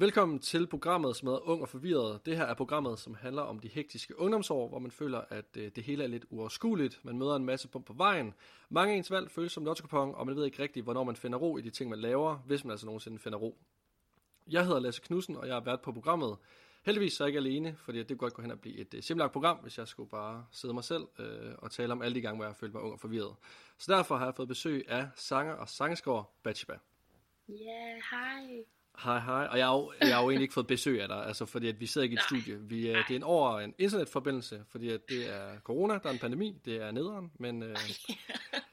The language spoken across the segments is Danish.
Velkommen til programmet, som hedder Ung og Forvirret. Det her er programmet, som handler om de hektiske ungdomsår, hvor man føler, at øh, det hele er lidt uoverskueligt. Man møder en masse bump på vejen. Mange af ens valg føles som lottokupon, og man ved ikke rigtigt, hvornår man finder ro i de ting, man laver, hvis man altså nogensinde finder ro. Jeg hedder Lasse Knudsen, og jeg har været på programmet. Heldigvis så er jeg ikke alene, fordi det kunne godt gå hen og blive et uh, program, hvis jeg skulle bare sidde mig selv øh, og tale om alle de gange, hvor jeg følte mig ung og forvirret. Så derfor har jeg fået besøg af sanger og sangskår Bachiba. Ja, yeah, hej. Hej, hej. Og jeg har, jo, jeg har jo egentlig ikke fået besøg af dig, altså fordi at vi sidder ikke i et studie. Vi, uh, det er en over en internetforbindelse, fordi at det er corona, der er en pandemi, det er nederen, men uh,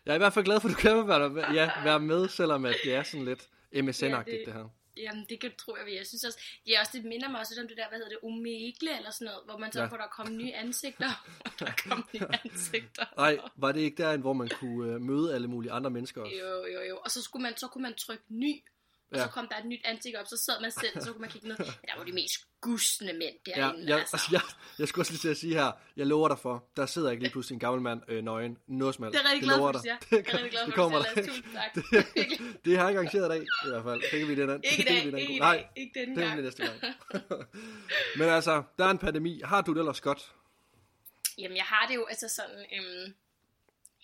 jeg er i hvert fald glad for, at du kan være, ja, være med, selvom at det er sådan lidt MSN-agtigt ja, det, det her. Jamen, det kan, tror jeg, jeg synes også, det er også, det minder mig også om det der, hvad hedder det, omegle eller sådan noget, hvor man så ja. får der komme nye ansigter, der kommer nye ansigter. Nej, var det ikke der, hvor man kunne uh, møde alle mulige andre mennesker også? Jo, jo, jo, og så, skulle man, så kunne man trykke ny, og ja. så kom der et nyt ansigt op, så sad man selv, så kunne man kigge ned. Der var de mest gustne mænd derinde. Ja, jeg, altså. Jeg, jeg skulle også lige til at sige her, jeg lover dig for, der sidder ikke lige pludselig en gammel mand øh, nøgen, som Det er rigtig glad for, det, det, det, rigtig glad for, det kommer der. Tusind tak. det, det har jeg garanteret dag, i hvert fald. Det kan vi den anden. Ikke i dag, ikke i dag, ikke den gang. Det er næste gang. Men altså, der er en pandemi. Har du det ellers godt? Jamen, jeg har det jo altså sådan, øhm,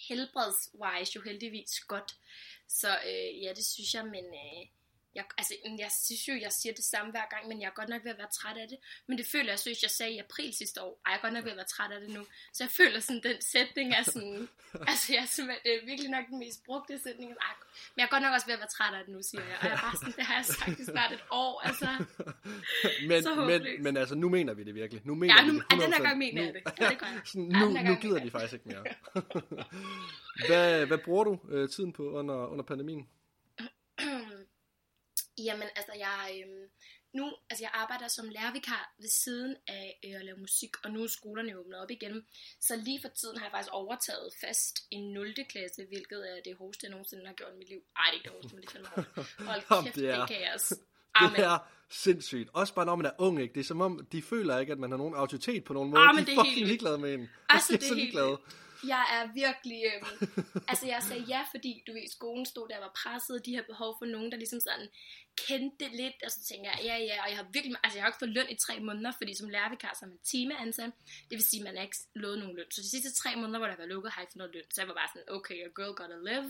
helbredswise jo heldigvis godt. Så øh, ja, det synes jeg, men... Øh, jeg, altså, jeg synes jo, jeg siger det samme hver gang, men jeg er godt nok ved at være træt af det. Men det føler jeg, synes, jeg sagde i april sidste år. Ej, jeg er godt nok ved at være træt af det nu. Så jeg føler sådan, den sætning er sådan... altså, jeg er det er virkelig nok den mest brugte sætning. Ej, men jeg er godt nok også ved at være træt af det nu, siger jeg. Og jeg er bare sådan, det har jeg sagt i snart et år, altså. men, så men, men altså, nu mener vi det virkelig. Nu mener ja, nu, vi det 100%. Ja, den her gang mener jeg det. Ja, det gør jeg. sådan, nu, ja, nu gider de faktisk ikke mere. hvad, hvad bruger du øh, tiden på under, under pandemien? Jamen, altså jeg, øhm, nu, altså jeg arbejder som lærervikar ved siden af øh, at lave musik, og nu er skolerne åbnet op igen. Så lige for tiden har jeg faktisk overtaget fast en 0. klasse, hvilket er det hårdeste, jeg nogensinde har gjort i mit liv. Ej, det er ikke det hårdeste, men det er fandme Hold kæft, det er, det kaos. Det er sindssygt. Også bare når man er ung, ikke? Det er som om, de føler ikke, at man har nogen autoritet på nogen måde. Amen, de er fucking ligeglade med en. Altså, det er, så ligeglade. Jeg er virkelig... Øhm, altså, jeg sagde ja, fordi du ved, skolen stod der var presset, og de har behov for nogen, der ligesom sådan kendte det lidt, og så tænker jeg, ja, ja, og jeg har virkelig, altså jeg har ikke fået løn i tre måneder, fordi som lærervikar, så er man timeansat, det vil sige, at man har ikke lovet nogen løn. Så de sidste tre måneder, hvor der var lukket, har jeg ikke fået noget løn. Så jeg var bare sådan, okay, a girl gotta live,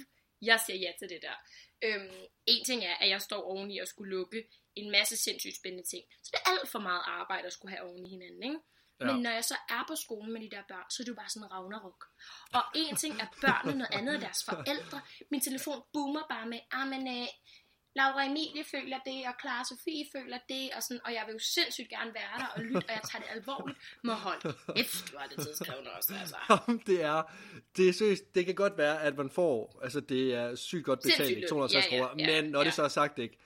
jeg siger ja til det der. Øhm, en ting er, at jeg står oveni og skulle lukke en masse sindssygt spændende ting. Så det er alt for meget arbejde at skulle have oven i hinanden, ikke? Ja. Men når jeg så er på skolen med de der børn, så er det jo bare sådan en ragnarok. Og en ting er børnene, noget andet er deres forældre. Min telefon boomer bare med, ah, men, øh, Laura Emilie føler det, og Clara Sofie føler det, og, sådan, og jeg vil jo sindssygt gerne være der og lytte, og jeg tager det alvorligt. Må holde kæft, du har det tidskrævende også, altså. det er, det er seriøst, det kan godt være, at man får, altså det er sygt godt betalt, 250 kroner, ja, ja, ja, men når ja. det så er sagt ikke,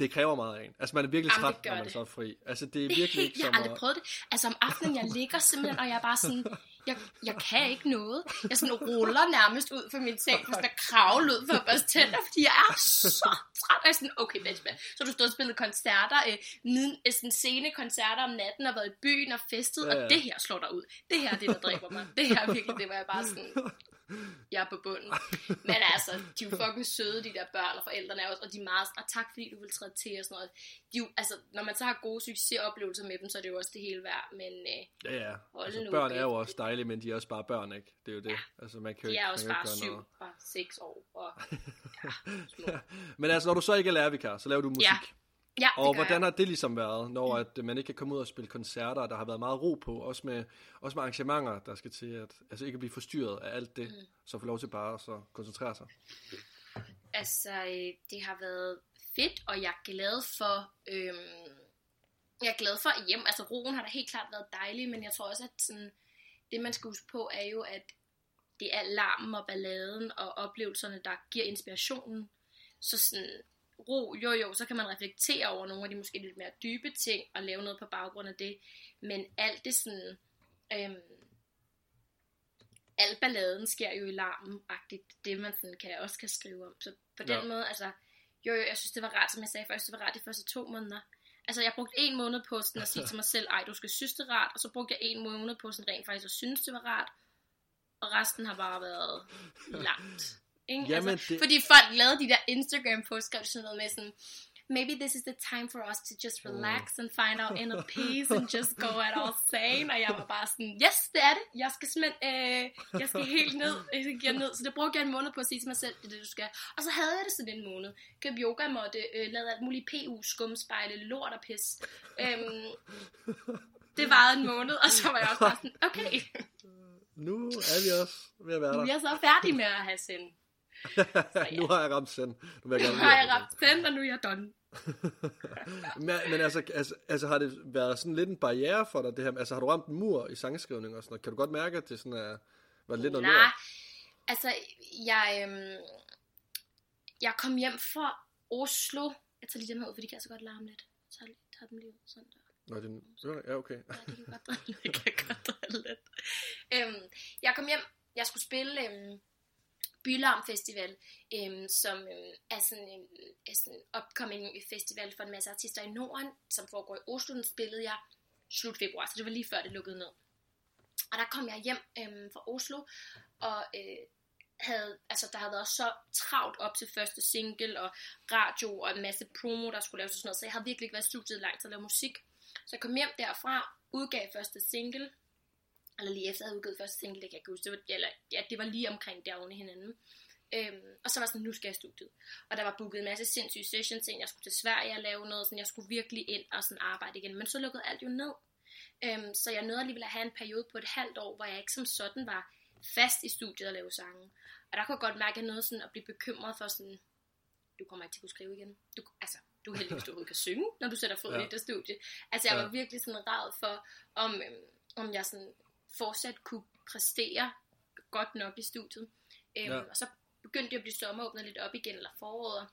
det kræver meget af en. Altså man er virkelig træt, når man det. så er fri. Altså det er virkelig ikke Jeg har aldrig prøvet det. Altså om aftenen, jeg ligger simpelthen, og jeg er bare sådan, jeg, jeg kan ikke noget. Jeg sådan ruller nærmest ud for min seng, for sådan at kravle ud for at børste tænder, fordi jeg er så træt. Og jeg sådan, okay, bitch, man. Så du stået og spillet koncerter, øh, miden, øh, sådan sene koncerter om natten, og været i byen og festet, ja, ja. og det her slår dig ud. Det her er det, der dræber mig. Det her er virkelig det, hvor jeg bare sådan, jeg er på bunden. Men altså, de er jo fucking søde, de der børn, og forældrene er også, og de er meget, og tak fordi du vil træde til og sådan noget. De jo, altså, når man så har gode succesoplevelser med dem, så er det jo også det hele værd, men øh, Ja, ja. Altså, nu, børn er jo også dejlige, men de er også bare børn, ikke? Det er jo det. Ja. Altså, man kan de er også bare syv, bare seks år, og ja, Men altså, når du så ikke er lærervikar, så laver du musik. Ja. Ja, og hvordan har det ligesom været, når at man ikke kan komme ud og spille koncerter, der har været meget ro på, også med, også med arrangementer, der skal til at altså ikke at blive forstyrret af alt det, mm. så få lov til bare at så koncentrere sig? Altså, øh, det har været fedt, og jeg er glad for, øhm, jeg er glad for hjem. Altså, roen har da helt klart været dejlig, men jeg tror også, at sådan, det man skal huske på, er jo, at det er larmen og balladen og oplevelserne, der giver inspirationen. Så sådan, ro, jo jo, så kan man reflektere over nogle af de måske lidt mere dybe ting, og lave noget på baggrund af det, men alt det sådan, øhm, al balladen sker jo i larmen-agtigt, det man sådan kan, også kan skrive om, så på den ja. måde, altså, jo jo, jeg synes det var rart, som jeg sagde først, det var rart de første to måneder, altså jeg brugte en måned på sådan at sige til mig selv, ej du skal synes det er rart, og så brugte jeg en måned på sådan rent faktisk at synes det var rart, og resten har bare været langt. Ikke? Jamen, altså, det... Fordi folk lavede de der Instagram-posts, skrev sådan noget med sådan, maybe this is the time for us to just relax mm. and find our inner peace and just go at our sane. Og jeg var bare sådan, yes, det er det. Jeg skal simpelthen, øh, jeg skal helt ned. Jeg skal ned. Så det brugte jeg en måned på at sige til mig selv, det er det, du skal. Og så havde jeg det sådan en måned. Køb yoga, måtte øh, lave alt muligt PU, skumspejle, lort og pis. Øhm, det varede en måned, og så var jeg også bare sådan, okay. Nu er vi også ved at være der. Nu er så færdig med at have sind. ja. nu har jeg ramt send. Nu, vil jeg nu har jeg ramt send, og nu er jeg done. men, men altså, altså, altså, har det været sådan lidt en barriere for dig, det her? Altså, har du ramt en mur i sangskrivning og sådan noget? Kan du godt mærke, at det sådan er, var lidt noget Nej, altså, jeg, øhm, jeg kom hjem fra Oslo. Jeg tager lige dem her ud, for de kan så godt larme lidt. Jeg tager, tager dem lige ud, sådan der. Nå, det er, ja, okay. ja, det kan godt drille, det kan godt drille lidt. Øhm, jeg kom hjem, jeg skulle spille øhm, Bylarm Festival, øhm, som øhm, er sådan en, er sådan en upcoming festival for en masse artister i Norden, som foregår i Oslo. Den spillede jeg slut februar, så det var lige før det lukkede ned. Og der kom jeg hjem øhm, fra Oslo, og øh, havde, altså, der havde været så travlt op til første single, og radio, og en masse promo, der skulle laves og sådan noget, så jeg havde virkelig ikke været i studiet langt til at lave musik. Så jeg kom hjem derfra, udgav første single, eller lige efter jeg havde udgivet første single, det kan jeg ikke huske, det var, eller, ja, det var lige omkring der oven i hinanden. Øhm, og så var sådan, nu skal jeg studiet. Og der var booket en masse sindssyge sessions ind, jeg skulle til Sverige og lave noget, sådan, jeg skulle virkelig ind og sådan arbejde igen. Men så lukkede alt jo ned. Øhm, så jeg nåede alligevel at have en periode på et halvt år, hvor jeg ikke som sådan var fast i studiet og lave sange. Og der kunne jeg godt mærke, at jeg nåede sådan at blive bekymret for sådan, du kommer ikke til at kunne skrive igen. Du, altså, du er heldig, hvis du overhovedet kan synge, når du sætter fod ja. i det studie. Altså, jeg ja. var virkelig sådan ræd for, om, øhm, om jeg sådan fortsat kunne præstere godt nok i studiet. Øhm, ja. Og så begyndte jeg at blive sommeråbnet lidt op igen, eller foråret.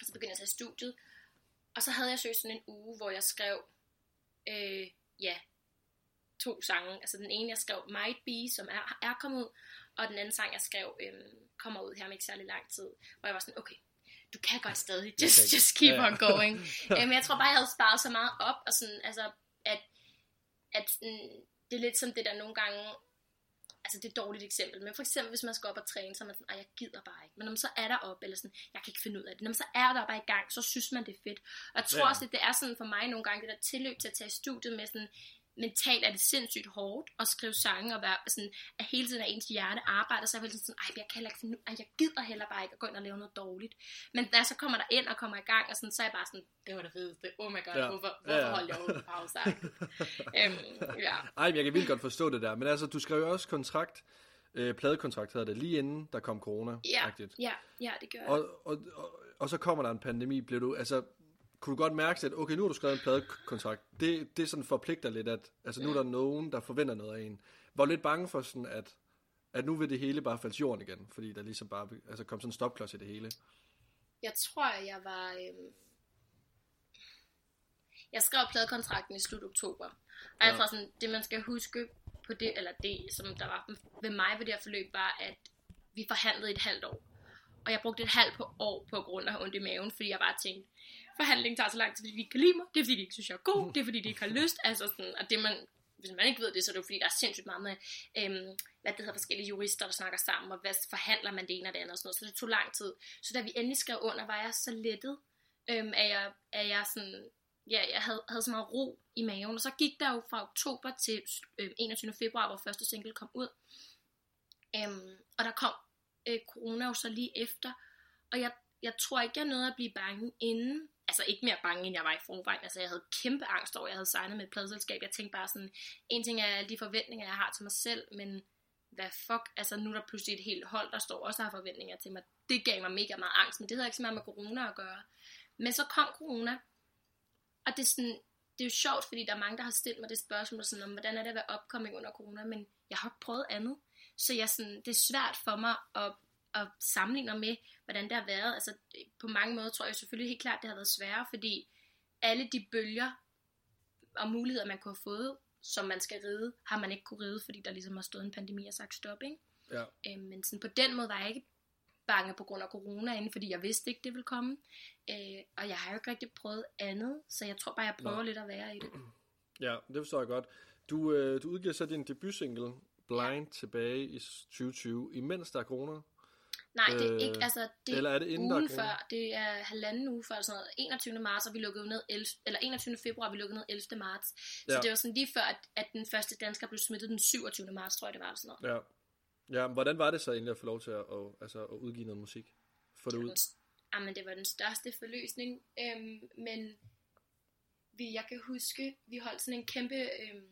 Og så begyndte jeg at tage studiet. Og så havde jeg søgt sådan en uge, hvor jeg skrev, øh, ja, to sange. Altså den ene, jeg skrev Might Be, som er, er kommet ud, og den anden sang, jeg skrev, øh, kommer ud her med ikke særlig lang tid. Hvor jeg var sådan, okay, du kan godt stadig, just, okay. just keep on going. Men jeg tror bare, jeg havde sparet så meget op, og sådan, altså, at, at sådan, det er lidt som det der nogle gange, altså det er et dårligt eksempel, men for eksempel hvis man skal op og træne, så er man sådan, jeg gider bare ikke. Men når man så er der op, eller sådan, jeg kan ikke finde ud af det. Når man så er der bare i gang, så synes man det er fedt. Og jeg tror ja. også, at det er sådan for mig nogle gange, det der tilløb til at tage studiet med sådan, mentalt er det sindssygt hårdt at skrive sange og være sådan, at hele tiden er ens hjerte arbejder, så er jeg sådan, ej, jeg kan heller ikke finde, ej, jeg gider heller bare ikke at gå ind og lave noget dårligt. Men da jeg så kommer der ind og kommer i gang, og sådan, så er jeg bare sådan, det var det fedeste, oh my god, ja. hvorfor, hvorfor ja, ja. holdt jeg pause? øhm, ja. Ej, men jeg kan vildt godt forstå det der, men altså, du skrev jo også kontrakt, øh, pladekontrakt hedder det, lige inden der kom corona. Ja, ja, ja, det gør jeg. Og, og, og, og, så kommer der en pandemi, blev du, altså, kunne du godt mærke, at okay, nu har du skrevet en pladekontrakt. Det, det sådan forpligter lidt, at altså, nu er der nogen, der forventer noget af en. Var lidt bange for sådan, at, at nu vil det hele bare falde jorden igen, fordi der ligesom bare altså, kom sådan en stopklods i det hele. Jeg tror, jeg var... Øhm... Jeg skrev pladekontrakten i slut oktober. Og ja. jeg tror sådan, det man skal huske på det, eller det, som der var ved mig ved det her forløb, var, at vi forhandlede et halvt år. Og jeg brugte et halvt på år på grund af ondt i maven, fordi jeg bare tænkte, forhandling tager så lang tid, fordi de ikke kan lide mig. Det er fordi, de ikke synes, jeg er god. Det er fordi, de ikke har lyst. Altså sådan, og det man, hvis man ikke ved det, så er det jo fordi, der er sindssygt meget med, øhm, hvad det hedder, forskellige jurister, der snakker sammen, og hvad forhandler man det ene og det andet og sådan noget. Så det tog lang tid. Så da vi endelig skrev under, var jeg så lettet, øhm, at, jeg, at jeg sådan, ja, jeg havde, havde så meget ro i maven. Og så gik der jo fra oktober til øhm, 21. februar, hvor første single kom ud. Øhm, og der kom øh, corona jo så lige efter. Og jeg, jeg tror ikke, jeg nåede at blive bange inden altså ikke mere bange, end jeg var i forvejen. Altså jeg havde kæmpe angst over, at jeg havde signet med et pladselskab. Jeg tænkte bare sådan, en ting er alle de forventninger, jeg har til mig selv, men hvad fuck, altså nu er der pludselig et helt hold, der står også har forventninger til mig. Det gav mig mega meget angst, men det havde ikke så meget med corona at gøre. Men så kom corona, og det er, sådan, det er jo sjovt, fordi der er mange, der har stillet mig det spørgsmål, sådan, om, hvordan er det at være opkomming under corona, men jeg har prøvet andet. Så jeg sådan, det er svært for mig at og sammenligner med, hvordan det har været. Altså, på mange måder tror jeg selvfølgelig helt klart, det har været sværere, fordi alle de bølger og muligheder, man kunne have fået, som man skal ride, har man ikke kunne ride, fordi der ligesom har stået en pandemi og sagt stop, ikke? Ja. Øhm, men sådan, på den måde var jeg ikke bange på grund af corona, fordi jeg vidste ikke, det ville komme. Øh, og jeg har jo ikke rigtig prøvet andet, så jeg tror bare, jeg prøver Nå. lidt at være i det. Ja, det forstår jeg godt. Du, øh, du udgiver så din debutsingle, Blind, ja. tilbage i 2020, imens der er corona. Nej, det er ikke, altså det eller er det inden ugen før, det er halvanden uge før, sådan noget, 21. marts, og vi lukkede ned 11, eller 21. februar, vi lukkede ned 11. marts. Så Ja. det var sådan lige før, at, at den første dansker blev smittet den 27. marts, tror jeg det var, sådan noget. Ja. Ja, men hvordan var det så egentlig at få lov til at, at, altså, at udgive noget musik? Få det ud? Jamen, det var den største forløsning, øhm, men vi, jeg kan huske, vi holdt sådan en kæmpe øhm,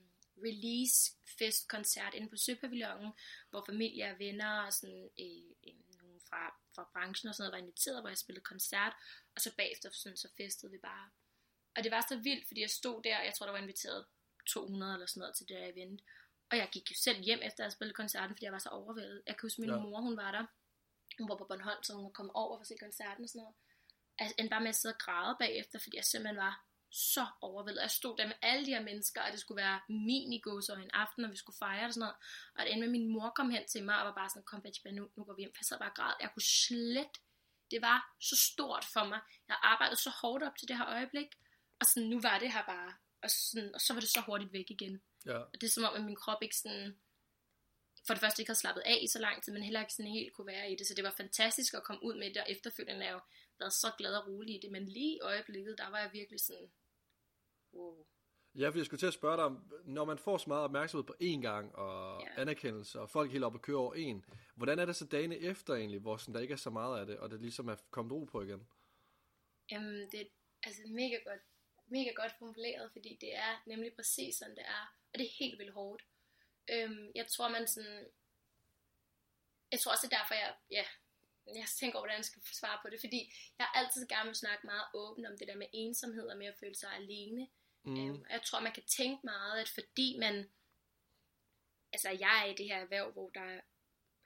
release-fest-koncert inde på Søpavillonen, hvor familie og venner og sådan, øh, øh, nogen fra, fra branchen og sådan noget var inviteret, hvor jeg spillede koncert, og så bagefter sådan, så festede vi bare. Og det var så vildt, fordi jeg stod der, jeg tror, der var inviteret 200 eller sådan noget til det der event, og jeg gik jo selv hjem efter at have spillet koncerten, fordi jeg var så overvældet. Jeg kan huske, min Ja. mor, hun var der, hun var på Bornholm, så hun var kommet over for at se koncerten og sådan noget. Altså, endte bare med at sidde og græde bagefter, fordi jeg simpelthen var så overvældet. Jeg stod der med alle de her mennesker, og det skulle være minigås og en aften, og vi skulle fejre og sådan noget. Og det endte med, at min mor kom hen til mig og var bare sådan, kom Betty, nu, nu går vi hjem. Jeg sad bare og græd. Jeg kunne slet... Det var så stort for mig. Jeg arbejdede så hårdt op til det her øjeblik, og sådan, nu var det her bare. Og, sådan, og så var det så hurtigt væk igen. Ja. Og det er som om, at min krop ikke sådan, for det første ikke havde slappet af i så lang tid, men heller ikke sådan helt kunne være i det. Så det var fantastisk at komme ud med det, og efterfølgende har jeg jo været så glad og rolig i det. Men lige i øjeblikket, der var jeg virkelig sådan, wow. Ja, for jeg skulle til at spørge dig om, når man får så meget opmærksomhed på én gang, og Ja. anerkendelse, og folk helt op og kører over en, hvordan er det så dagene efter egentlig, hvor sådan, der ikke er så meget af det, og det ligesom er kommet ro på igen? Jamen, det er altså mega godt, mega godt formuleret, fordi det er nemlig præcis sådan, det er. Og det er helt vildt hårdt. Øhm, jeg tror, man sådan... Jeg tror også, det er derfor, jeg, ja, jeg tænker over, hvordan jeg skal svare på det, fordi jeg altid gerne vil snakke meget åbent om det der med ensomhed og med at føle sig alene. Mm. Øhm, og jeg tror, man kan tænke meget, at fordi man... Altså, jeg er i det her erhverv, hvor der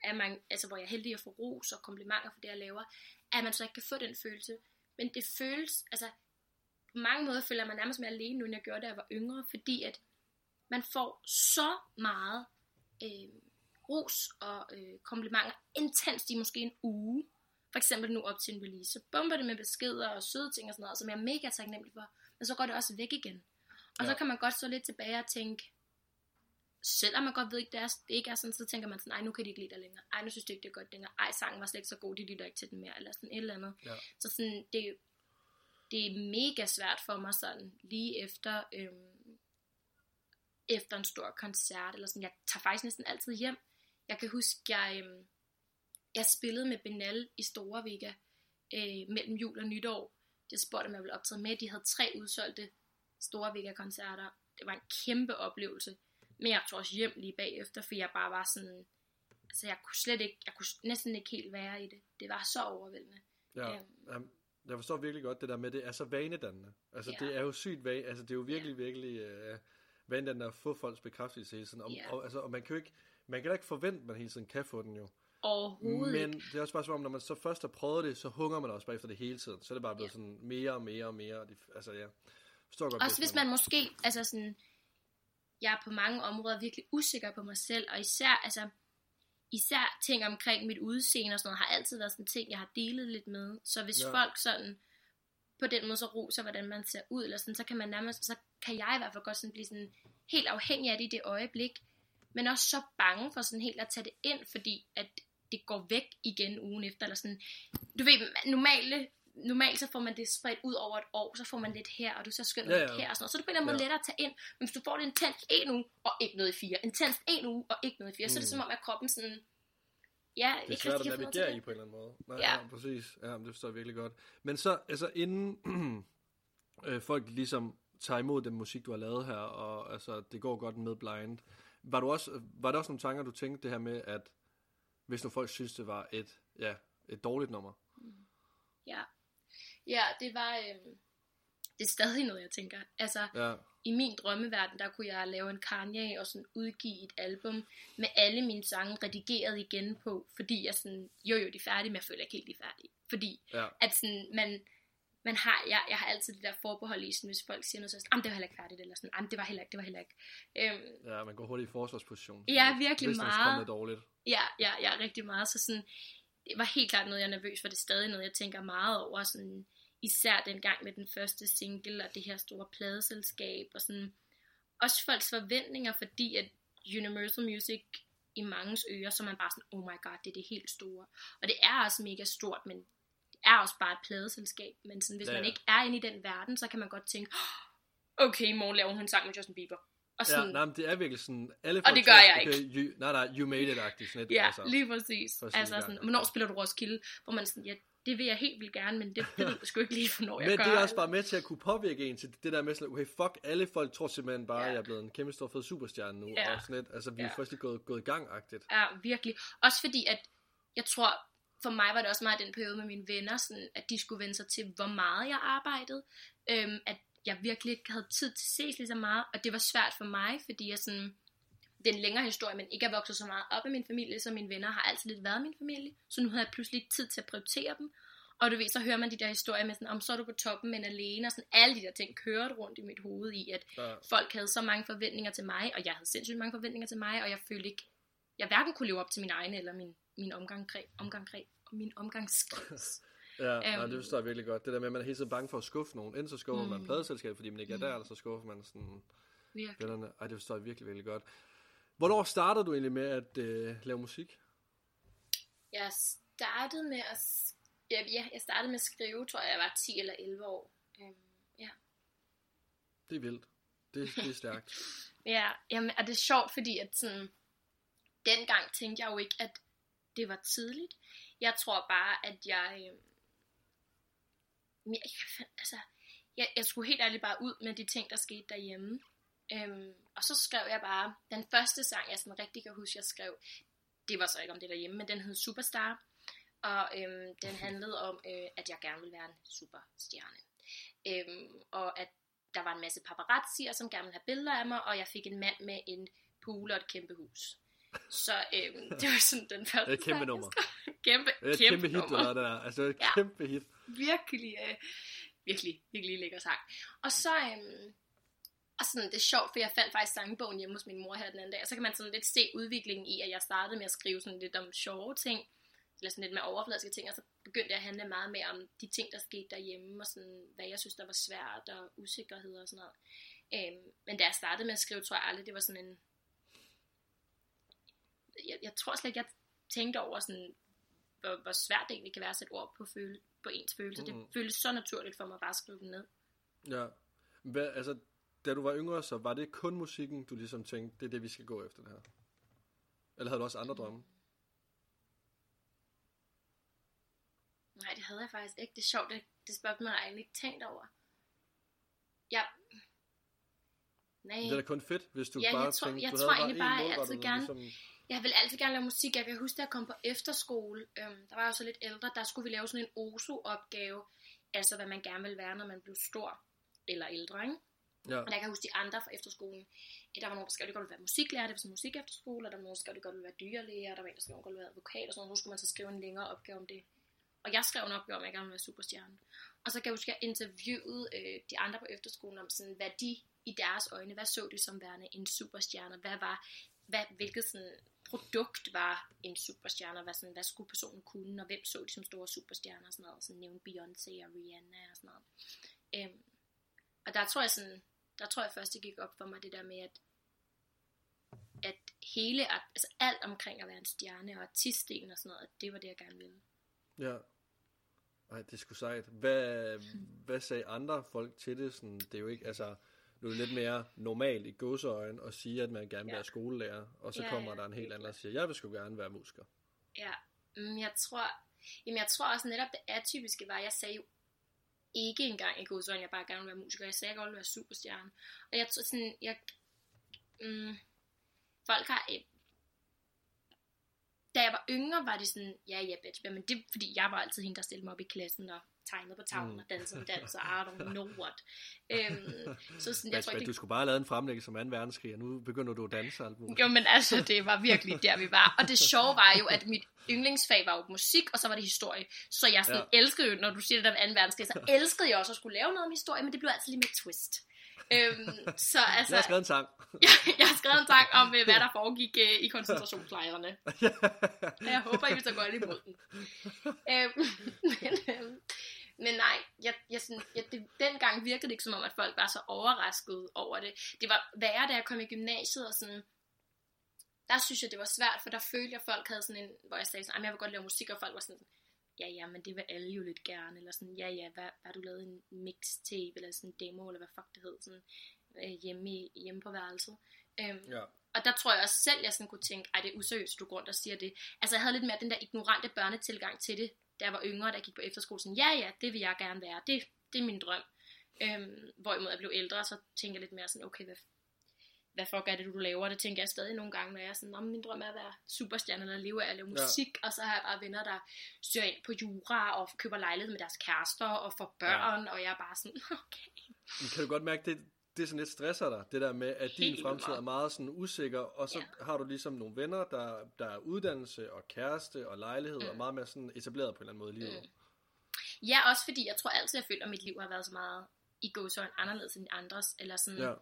er mange, altså, hvor jeg er heldig at få ros og komplimenter for det, jeg laver, at man så ikke kan få den følelse. Men det føles, altså, på mange måder føler mig nærmest mere alene, nu end jeg gjorde, da jeg var yngre, fordi at man får så meget øh, ros og øh, komplimenter intenst i måske en uge. For eksempel nu op til en release. Så bomber det med beskeder og søde ting og sådan noget, som jeg er mega taknemmelig for. Men så går det også væk igen. Og ja. Så kan man godt stå lidt tilbage og tænke, selvom man godt ved, at det, er, det ikke er sådan, så tænker man sådan, ej, nu kan de ikke lide dig længere. Ej, nu synes de ikke, det er godt længere. Ej, sangen var slet ikke så god, de lytter ikke til den mere. Eller sådan et eller andet. Ja. Så sådan, det, det er mega svært for mig sådan, lige efter, øhm, efter en stor koncert, eller sådan, jeg tager faktisk næsten altid hjem. Jeg kan huske, jeg, øhm, jeg spillede med Benal i Store Vega øh, mellem jul og nytår. Jeg spurgte, om jeg ville optræde med. De havde tre udsolgte Store Vega-koncerter. Det var en kæmpe oplevelse. Men jeg tog også hjem lige bagefter, for jeg bare var sådan... Altså, jeg kunne slet ikke... Jeg kunne næsten ikke helt være i det. Det var så overvældende. Ja, Øhm. um, jeg forstår virkelig godt det der med, det er så vanedannende. Altså, Ja. det er jo sygt vane, altså, det er jo virkelig, virkelig uh, vanedannende at få folks bekræftelse hele tiden. Og, Ja. og, altså, og man kan jo ikke, man kan da ikke forvente, at man hele tiden kan få den jo. Overhovedet Men det er også bare som om, når man så først har prøvet det, så hunger man også bare efter det hele tiden. Så er det bare blevet Ja. sådan mere og mere og mere. Altså, ja. Forstår godt Også det, hvis man måske, altså sådan, jeg er på mange områder virkelig usikker på mig selv, og især, altså, især ting omkring mit udseende og sådan noget, har altid været sådan ting, jeg har delet lidt med. Så hvis ja. folk sådan, på den måde så roser, hvordan man ser ud, eller sådan, så kan man nærmest, så kan jeg i hvert fald godt sådan blive sådan helt afhængig af det i det øjeblik, men også så bange for sådan helt at tage det ind, fordi at det går væk igen ugen efter, eller sådan, du ved, normale, normalt så får man det spredt ud over et år, så får man lidt her, og du så skynder Ja, ja, lidt her, og sådan noget. så det måde Ja. lettere at tage ind, men hvis du får det intens en uge, og ikke noget i fire, intens en uge, og ikke noget i fire, mm. så er det Mm. som om, at kroppen sådan, ja, Det er ikke svært at navigere i på en eller anden måde. Nej, Ja. ja. ja præcis. Ja, det forstår jeg virkelig godt. Men så, altså inden øh, folk ligesom tager imod den musik, du har lavet her, og altså, det går godt med blind, var, du også, var der også nogle tanker, du tænkte det her med, at hvis nu folk synes, det var et, ja, et dårligt nummer? Ja. ja, det var, øhm, det er stadig noget, jeg tænker. Altså, Ja, i min drømmeverden, der kunne jeg lave en Kanye og sådan udgive et album med alle mine sange redigeret igen på, fordi jeg sådan, jo jo, de er færdige, men jeg føler ikke helt, de er færdige. Fordi ja, at sådan, man, man har, jeg, jeg har altid det der forbehold i, sådan, hvis folk siger noget, så er jeg sådan, "Jamen, det var heller ikke færdigt, eller sådan, "Jamen, det var heller ikke, det var heller ikke. Øhm, ja, man går hurtigt i forsvarsposition. Ja, virkelig hvis meget. noget dårligt. ja, ja, ja, rigtig meget, så sådan, det var helt klart noget, jeg er nervøs for, det er stadig noget, jeg tænker meget over, sådan, især den gang med den første single, og det her store pladeselskab, og sådan, også folks forventninger, fordi at Universal Music i mangens ører, så man bare sådan, oh my god, det er det helt store. Og det er også mega stort, men er også bare et pladeselskab. Men sådan, hvis Ja, ja, man ja. ikke er inde i den verden, så kan man godt tænke, okay, i morgen laver hun en sang med Justin Bieber. Og Ja, sådan, nej, men det er virkelig sådan, alle Og det gør jeg okay, You, nej, nej, you made it-agtigt. Sådan et, Ja, altså. lige præcis. Altså sådan, gang. hvornår spiller du Roskilde? Hvor man sådan, ja, det vil jeg helt vildt gerne, men det, ved jeg sgu ikke lige, hvornår jeg Men gør. det er også bare med til at kunne påvirke en til det der med sådan, okay, fuck, alle folk tror simpelthen bare, Ja. at jeg er blevet en kæmpe stor fed superstjerne nu. Ja. Og sådan lidt, altså vi er Ja. først lige gået, gået i gang-agtigt. Ja, virkelig. Også fordi, at jeg tror, for mig var det også meget den periode med mine venner, sådan, at de skulle vende sig til, hvor meget jeg arbejdede. Øhm, at jeg virkelig ikke havde tid til at ses lige så meget, og det var svært for mig, fordi jeg sådan, det er en længere historie, men ikke er vokset så meget op i min familie, så mine venner har altid lidt været min familie, så nu havde jeg pludselig ikke tid til at prioritere dem. Og du ved, så hører man de der historier med sådan, om så er du på toppen, men alene, og sådan alle de der ting kørte rundt i mit hoved i, at Ja. folk havde så mange forventninger til mig, og jeg havde sindssygt mange forventninger til mig, og jeg følte ikke, jeg hverken kunne leve op til min egne, eller min, min omgang, omgang, min omgangskreds. Ja, nej, Øhm. det forstår jeg virkelig godt. Det der med, at man er helt så bange for at skuffe nogen. Enten så skuffer mm. man Mm. pladeselskab, fordi man ikke er Mm. der, eller så skuffer man sådan Virkelig. vennerne. Ej, det forstår jeg virkelig, virkelig godt. Hvornår startede du egentlig med at øh, lave musik? Jeg startede med at, ja, ja, jeg startede med at skrive, tror jeg, jeg var 10 eller 11 år. Øhm, ja. Det er vildt. Det, det er stærkt. Ja, jamen, og det er sjovt, fordi at sådan, dengang tænkte jeg jo ikke, at det var tidligt. Jeg tror bare, at jeg, øh, jeg, jeg, altså, jeg, jeg skulle helt ærligt bare ud med de ting, der skete derhjemme. Øhm, og så skrev jeg bare, den første sang, jeg sådan rigtig kan huske, jeg skrev, det var så ikke om det derhjemme, men den hed Superstar. Og øhm, den handlede om, øh, at jeg gerne ville være en superstjerne. Øhm, og at der var en masse paparazzier, som gerne ville have billeder af mig, og jeg fik en mand med en pool og et kæmpe hus. Så øhm, det var sådan den første Det er kæmpe nummer. Kæmpe, Det er kæmpe, kæmpe hit, nummer. det der. Altså, det er et Ja. kæmpe hit. Virkelig, øh, virkelig, virkelig lækker sang. Og så, øhm, og sådan, det er sjovt, for jeg fandt faktisk sangbogen hjemme hos min mor her den anden dag, og så kan man sådan lidt se udviklingen i, at jeg startede med at skrive sådan lidt om sjove ting, eller sådan lidt med overfladiske ting, og så begyndte jeg at handle meget mere om de ting, der skete derhjemme, og sådan, hvad jeg synes, der var svært, og usikkerhed og sådan noget. Øhm, men da jeg startede med at skrive, tror jeg aldrig, det var sådan en... Jeg, jeg tror slet ikke, jeg tænkte over sådan, hvor, hvor svært det egentlig kan være at sætte ord på, føle, på ens følelser. Mhm. Det føles så naturligt for mig bare at skrive dem ned. Ja. Hvad, altså, da du var yngre, så var det kun musikken, du ligesom tænkte, det er det, vi skal gå efter det her? Eller havde du også andre drømme? Nej, det havde jeg faktisk ikke. Det er sjovt, det, det spørgsmål har jeg egentlig ikke tænkt over. Ja. Nej. Det er da kun fedt, hvis du Ja, bare jeg tror- tænkte, jeg du tror egentlig bare, jeg altid gerne- Ligesom, Jeg vil altid gerne lave musik. Jeg kan huske, da jeg kom på efterskole, øhm, der var jeg så lidt ældre, der skulle vi lave sådan en OSO-opgave, altså hvad man gerne vil være, når man blev stor eller ældre, ikke? ja. Og der kan jeg huske de andre fra efterskolen. Der var nogen, der skrev, at det godt ville være musiklærer, det var sådan musik efterskole, og der var nogen, der skrev, at det godt ville være dyrlæger, der var en, der skrev, at det godt ville være advokat, og sådan noget. Så skulle man så skrive en længere opgave om det. Og jeg skrev en opgave om, at jeg gerne ville være superstjerne. Og så kan jeg huske, at jeg interviewede øh, de andre på efterskolen om sådan, hvad de i deres øjne, hvad så de som værende en superstjerne? Hvad var, hvad, hvilket sådan produkt var en superstjerne, og hvad, sådan, hvad skulle personen kunne, og hvem så de som store superstjerner og sådan noget, og sådan nævnte Beyoncé og Rihanna og sådan noget. Øhm, og der tror jeg sådan, der tror jeg først, det gik op for mig, det der med, at, at hele, altså alt omkring at være en stjerne og artistdelen og sådan noget, at det var det, jeg gerne ville. Ja. Ej, det er sgu sejt. Hvad, hvad sagde andre folk til det? Sådan, det er jo ikke, altså, nu er det lidt mere normalt i godseøjen at sige, at man gerne vil Ja. være skolelærer, og så Ja, kommer ja, der en helt anden og siger, jeg vil sgu gerne være musiker. Ja, men jeg tror, jamen jeg tror også netop det atypiske var, jeg sagde jo ikke engang i godsøjne, jeg bare gerne ville være musiker. Jeg sagde, jeg gerne ville være superstjerne. Og jeg tror sådan, jeg, mm, folk har, øh, da jeg var yngre, var det sådan, ja, ja, bitch, men det er fordi, jeg var altid hende, der stillede mig op i klassen og tegnede på tavlen Mm. og dansede en dans, og I don't know what. Øhm, så sådan, jeg Men, tror men ikke, du skulle bare have lavet en fremlæggelse som 2. verdenskrig, og nu begynder du at danse alt muligt. jo, men altså, det var virkelig der, vi var. Og det sjove var jo, at mit yndlingsfag var jo musik, og så var det historie. Så jeg sådan ja. elskede jo, når du siger det der med 2. verdenskrig, så elskede jeg også at skulle lave noget om historie, men det blev altid lige med twist. Øhm, så altså, Jeg har skrevet en sang. jeg, jeg har skrevet en sang om, øh, hvad der foregik øh, i koncentrationslejrene. Jeg håber, I vil så godt imod den. Øhm, men, øhm, men nej, jeg, jeg, sådan, jeg, det, dengang virkede det ikke som om, at folk var så overraskede over det. Det var værre, da jeg kom i gymnasiet, og sådan, der synes jeg, det var svært, for der følte jeg, at folk havde sådan en, hvor jeg sagde sådan, jeg vil godt lave musik, og folk var sådan, ja, ja, men det vil alle jo lidt gerne, eller sådan, ja, ja, hvad, hvad du lavet en mixtape, eller sådan en demo, eller hvad fuck det hed, sådan, øh, hjemme, i, hjemme på værelset. Øhm, Ja og der tror jeg også selv, jeg sådan kunne tænke, ej, det er useriøst, du går rundt og siger det. Altså, jeg havde lidt mere den der ignorante børnetilgang til det, da jeg var yngre, jeg gik på efterskole. Sådan, ja, ja, det vil jeg gerne være. Det, det er min drøm. Øhm, hvorimod jeg blev ældre, så tænker jeg lidt mere sådan, okay, hvad, hvad fuck er det, du laver? Det tænker jeg stadig nogle gange, når jeg er sådan, om min drøm er at være superstjerne, eller leve af at lave Ja. musik, og så har jeg bare venner, der søger ind på jura, og køber lejlighed med deres kærester, og får børn, og jeg er bare sådan, okay. Men kan du godt mærke, det, det sådan lidt stresser dig, det der med, at din Helt fremtid meget. er meget sådan usikker, og så Ja. har du ligesom nogle venner, der, der er uddannelse og kæreste og lejlighed, mm. og meget mere sådan etableret på en eller anden måde i livet. Mm. Ja, også fordi jeg tror altid, jeg føler, at mit liv har været så meget i gåsøjne anderledes end andres, eller sådan, Ja.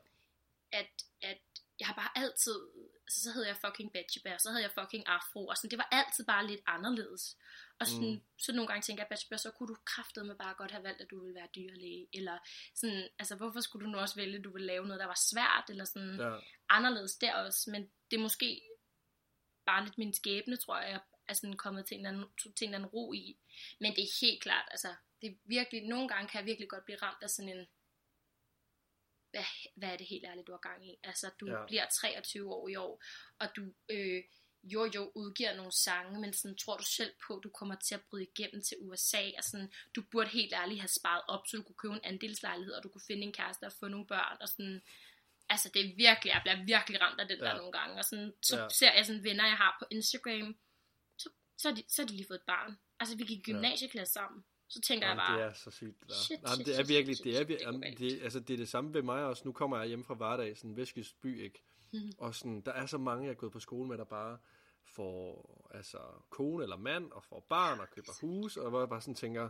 at, at jeg har bare altid, altså, så hed jeg fucking Batchebær, så havde jeg fucking afro, og sådan, det var altid bare lidt anderledes. Og sådan, mm. så nogle gange tænker jeg, Batchebær, så kunne du kraftedeme bare godt have valgt, at du ville være dyrlæge, eller sådan, altså hvorfor skulle du nu også vælge, at du ville lave noget, der var svært, eller sådan Ja. anderledes der også, men det er måske bare lidt min skæbne, tror jeg, er sådan kommet til en, anden, til en anden ro i. Men det er helt klart, altså, det er virkelig, nogle gange kan jeg virkelig godt blive ramt af sådan en, hvad, hvad er det helt ærligt, du har gang i? Altså, du Ja. bliver 23 år i år, og du øh, jo jo udgiver nogle sange, men sådan, tror du selv på, at du kommer til at bryde igennem til USA, og sådan, du burde helt ærligt have sparet op, så du kunne købe en andelslejlighed, og du kunne finde en kæreste og få nogle børn, og sådan, altså det er virkelig, jeg bliver virkelig ramt af det ja. Der nogle gange, og sådan, så Ja. ser jeg sådan venner, jeg har på Instagram, så, så, er de, så er de lige fået et barn. Altså vi gik i Ja. gymnasieklasse sammen. Så tænker jeg Jamen, bare, det er så sygt. Det, der. Shit, Jamen, det er virkelig, shit, det er, det galt. det, altså, det er det samme ved mig også. Nu kommer jeg hjem fra hverdag, sådan vestjysk by, ikke? Mhm. Og sådan, der er så mange, jeg er gået på skole med, der bare får altså, kone eller mand, og får barn, og køber hus, og hvor jeg bare sådan tænker,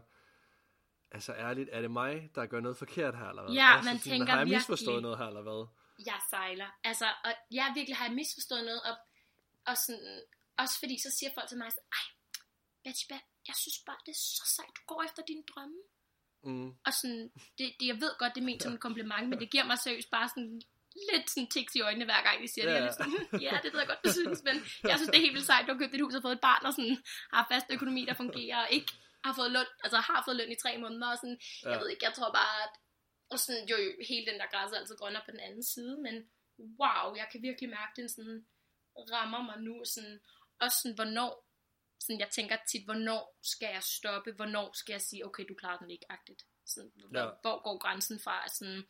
altså ærligt, er det mig, der gør noget forkert her, eller hvad? Ja, altså, man sådan, tænker Har jeg misforstået virkelig- noget her, eller hvad? jeg sejler. Altså, og jeg virkelig har jeg misforstået noget, og, og sådan, også fordi så siger folk til mig, sådan, ej, Betty, jeg synes bare, det er så sejt, du går efter dine drømme. Mm. Og sådan, det, det, jeg ved godt, det er ment som en kompliment, men det giver mig seriøst bare sådan lidt sådan tiks i øjnene, hver gang de siger det. Er lidt sådan, ja, det ved jeg godt, du synes, men jeg synes, det er helt vildt sejt, du har købt et hus og fået et barn, og sådan, har fast økonomi, der fungerer, og ikke har fået løn, altså har fået løn i tre måneder, og sådan, ja. jeg ved ikke, jeg tror bare, at, og sådan, jo, jo, hele den der græs er altid grønnere på den anden side, men wow, jeg kan virkelig mærke, den sådan rammer mig nu, sådan, også sådan, hvornår, sådan, jeg tænker tit, hvornår skal jeg stoppe, hvornår skal jeg sige, okay, du klarer den ikke, agtigt. Sådan, hvor, Ja. hvor går grænsen fra, at sådan,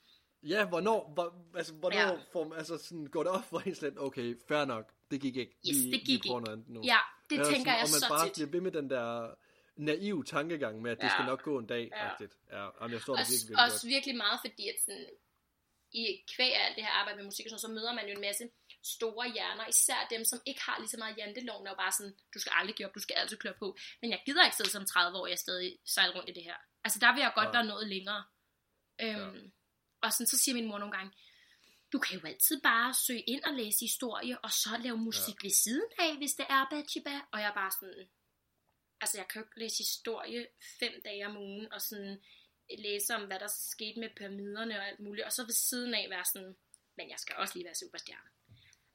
Ja, hvornår, hvor, altså, hvornår Ja. ja. får altså, sådan, går det op for en slet, okay, fair nok, det gik ikke. Yes, vi, det gik vi noget andet nu. ja, det Eller tænker jeg og man så bare tit. bliver ved med den der naiv tankegang med, at det Ja. skal nok gå en dag, Ja. ja. ja. Jamen, jeg står der også, virkelig, virkelig også virkelig meget, fordi at sådan, i kvæg af alt det her arbejde med musik, og sådan, så møder man jo en masse store hjerner, især dem, som ikke har lige så meget janteloven, og bare sådan, du skal aldrig give op, du skal altid kløre på. Men jeg gider ikke sidde som 30 år, jeg stadig sejle rundt i det her. Altså der vil jeg godt Nej. være noget længere. Øhm, Ja. Og sådan, så siger min mor nogle gange, du kan jo altid bare søge ind og læse historie, og så lave musik ja. ved siden af, hvis det er Bachiba. Og jeg er bare sådan, altså jeg kan jo ikke læse historie fem dage om ugen, og sådan læse om, hvad der skete med pyramiderne og alt muligt, og så ved siden af være sådan, men jeg skal også lige være superstjerne.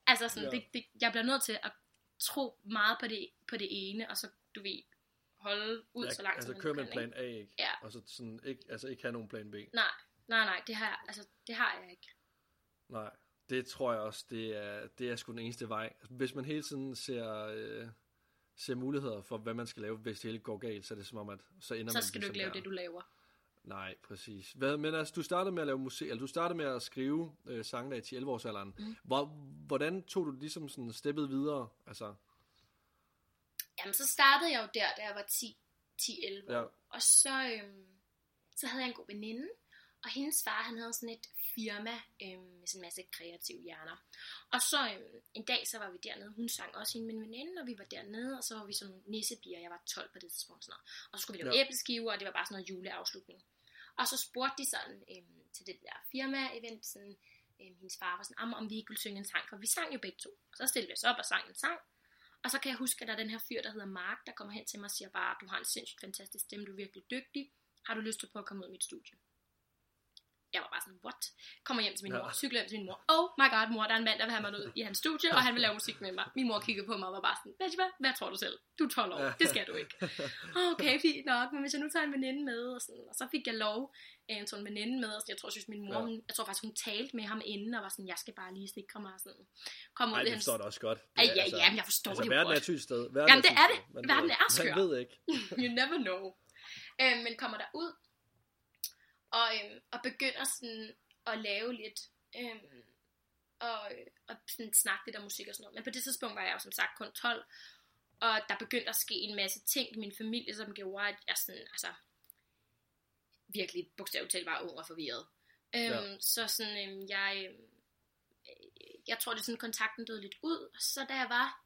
Altså sådan, Ja. det, det, jeg bliver nødt til at tro meget på det, på det ene, og så, du ved, holde ud så langt, altså som køre med plan ikke? A, ikke? Ja. Og så sådan, ikke, altså ikke have nogen plan B. Nej, nej, nej, det har jeg, altså, det har jeg ikke. Nej, det tror jeg også, det er, det er sgu den eneste vej. Hvis man hele tiden ser, øh, ser muligheder for, hvad man skal lave, hvis det hele går galt, så er det som om, at så ender Så man skal du ligesom ikke lave der. det, du laver. Nej, præcis. Hvad, men altså, du startede med at lave musik, eller du startede med at skrive øh, sange i 10-11 års alderen. Mm. Hvor, hvordan tog du ligesom sådan steppet videre? Altså, Jamen, så startede jeg jo der, da jeg var 10, 10-11 år. Ja. Og så, øhm, så havde jeg en god veninde, og hendes far, han havde sådan et firma øhm, med sådan en masse kreative hjerner. Og så øhm, en dag, så var vi dernede. Hun sang også hende en veninde, og vi var dernede, og så var vi sådan nogle nissebier. Jeg var 12 på det tidspunkt. Sådan noget. Og så skulle vi lave ja. æbleskiver, og det var bare sådan noget juleafslutning. Og så spurgte de sådan øhm, til det der firma-event, sådan, øhm, hendes far var sådan, om, om vi ikke ville synge en sang, for vi sang jo begge to. Og så stillede vi os op og sang en sang. Og så kan jeg huske, at der er den her fyr, der hedder Mark, der kommer hen til mig og siger bare, du har en sindssygt fantastisk stemme, du er virkelig dygtig. Har du lyst til at prøve at komme ud i mit studie? Sådan, what? Kommer hjem til min Ja. mor, cykler hjem til min mor. Oh my god, mor, der er en mand, der vil have mig ud i hans studie, og han vil lave musik med mig. Min mor kiggede på mig og var bare sådan, hvad, hvad tror du selv? Du er 12 år, det skal du ikke. Okay, fint nok, men hvis jeg nu tager en veninde med, og, sådan, og så fik jeg lov, øh, en veninde med, og sådan, jeg tror, synes, min mor, Ja. hun, jeg tror faktisk, hun talte med ham inden, og var sådan, jeg skal bare lige sikre mig, og sådan, kom ud Nej, i det hans... forstår da også godt. Det Ej, er ja, ja, men jeg forstår altså, det jo verden er godt. et sygt sted. Verden Jamen, det et er det. sted. Man Verden er skør. Man ved ikke. you never know. Øhm, men kommer der ud og, øhm, og begynder sådan at lave lidt øhm, og, og sådan snakke lidt om musik og sådan noget. Men på det tidspunkt var jeg jo som sagt kun 12, og der begyndte at ske en masse ting i min familie, som gjorde, at jeg sådan, altså, virkelig bogstaveligt talt var ung og forvirret. Øhm, Ja. Så sådan, øhm, jeg, øhm, øh, jeg tror, det er sådan, kontakten døde lidt ud. Så da jeg var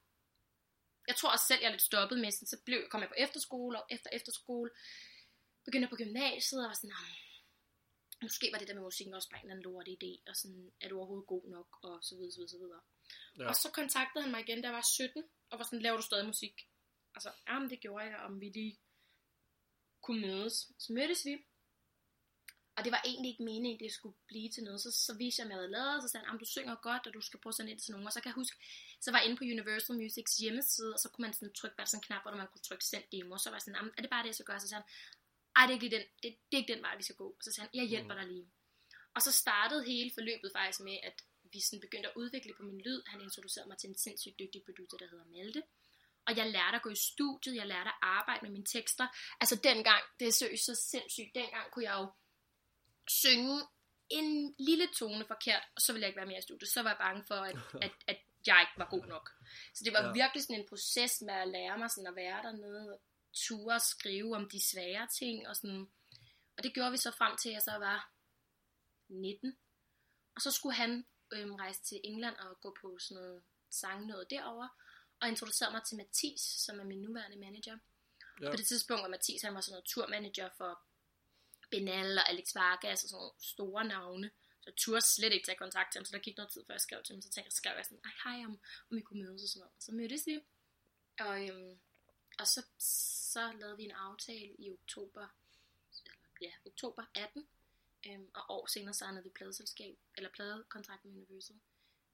jeg tror også selv, jeg er lidt stoppet med, sådan, så blev, kom jeg på efterskole, og efter efterskole, begyndte jeg på gymnasiet, og var sådan, "Nå, måske var det der med musikken også bare en eller anden lort idé, og sådan, er du overhovedet god nok, og så videre, så videre, så videre. Ja. Ja. Og så kontaktede han mig igen, da jeg var 17, og var sådan, laver du stadig musik? Altså, jamen det gjorde jeg, om vi lige kunne mødes. Så mødtes vi, og det var egentlig ikke meningen, det skulle blive til noget. Så, så viste jeg, hvad jeg havde lavet, og så sagde han, "Jamen, du synger godt, og du skal prøve at sende ind til nogen. Og så kan jeg huske, så var jeg inde på Universal Musics hjemmeside, og så kunne man sådan trykke bare sådan en knap, hvor man kunne trykke send demo. Og så var jeg sådan, "Jamen, er det bare det, jeg skal gøre? Så sagde han, ej, det er ikke den, det, det er ikke den vej, vi skal gå. Og så sagde han, jeg hjælper dig lige. Og så startede hele forløbet faktisk med, at vi sådan begyndte at udvikle på min lyd. Han introducerede mig til en sindssygt dygtig producer, der hedder Malte. Og jeg lærte at gå i studiet, jeg lærte at arbejde med mine tekster. Altså dengang, det er seriøst så sindssygt, dengang kunne jeg jo synge en lille tone forkert, og så ville jeg ikke være mere i studiet. Så var jeg bange for, at, at, at jeg ikke var god nok. Så det var ja. virkelig sådan en proces med at lære mig sådan at være dernede, og ture og skrive om de svære ting, og sådan. Og det gjorde vi så frem til, at jeg så var 19. Og så skulle han øhm, rejse til England og gå på sådan noget sang noget derovre, og introducerede mig til Mathis, som er min nuværende manager. Ja. På det tidspunkt var Mathis, han var sådan noget turmanager for Benal og Alex Vargas og sådan nogle store navne. Så jeg turde slet ikke tage kontakt til ham, så der gik noget tid, før jeg skrev til ham. Så tænkte jeg, skrev jeg sådan, Ej, hej, om, om vi kunne mødes og sådan noget. Så mødtes vi, og, øhm, og så, så lavede vi en aftale i oktober, eller, ja, oktober 18. Øhm, og år senere signede vi pladeselskab, eller pladekontrakt med Universal.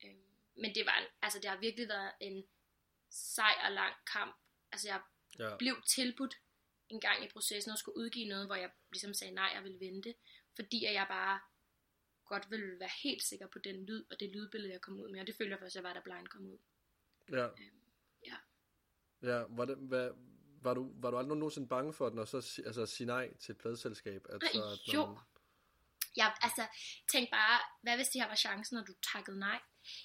Øhm, men det var, altså det har virkelig været en sej og lang kamp. Altså jeg Ja. blev tilbudt en gang i processen at skulle udgive noget, hvor jeg ligesom sagde nej, jeg ville vente, fordi at jeg bare godt ville være helt sikker på den lyd, og det lydbillede, jeg kom ud med, og det følte jeg først, jeg var, da Blind kom ud. Ja. ja. Ja, var, det, hvad, var, du, var du aldrig nogensinde bange for den, og så altså, sige nej til et pladeselskab? Altså, at Jo. Jeg altså, tænk bare, hvad hvis det her var chancen, og du takkede nej?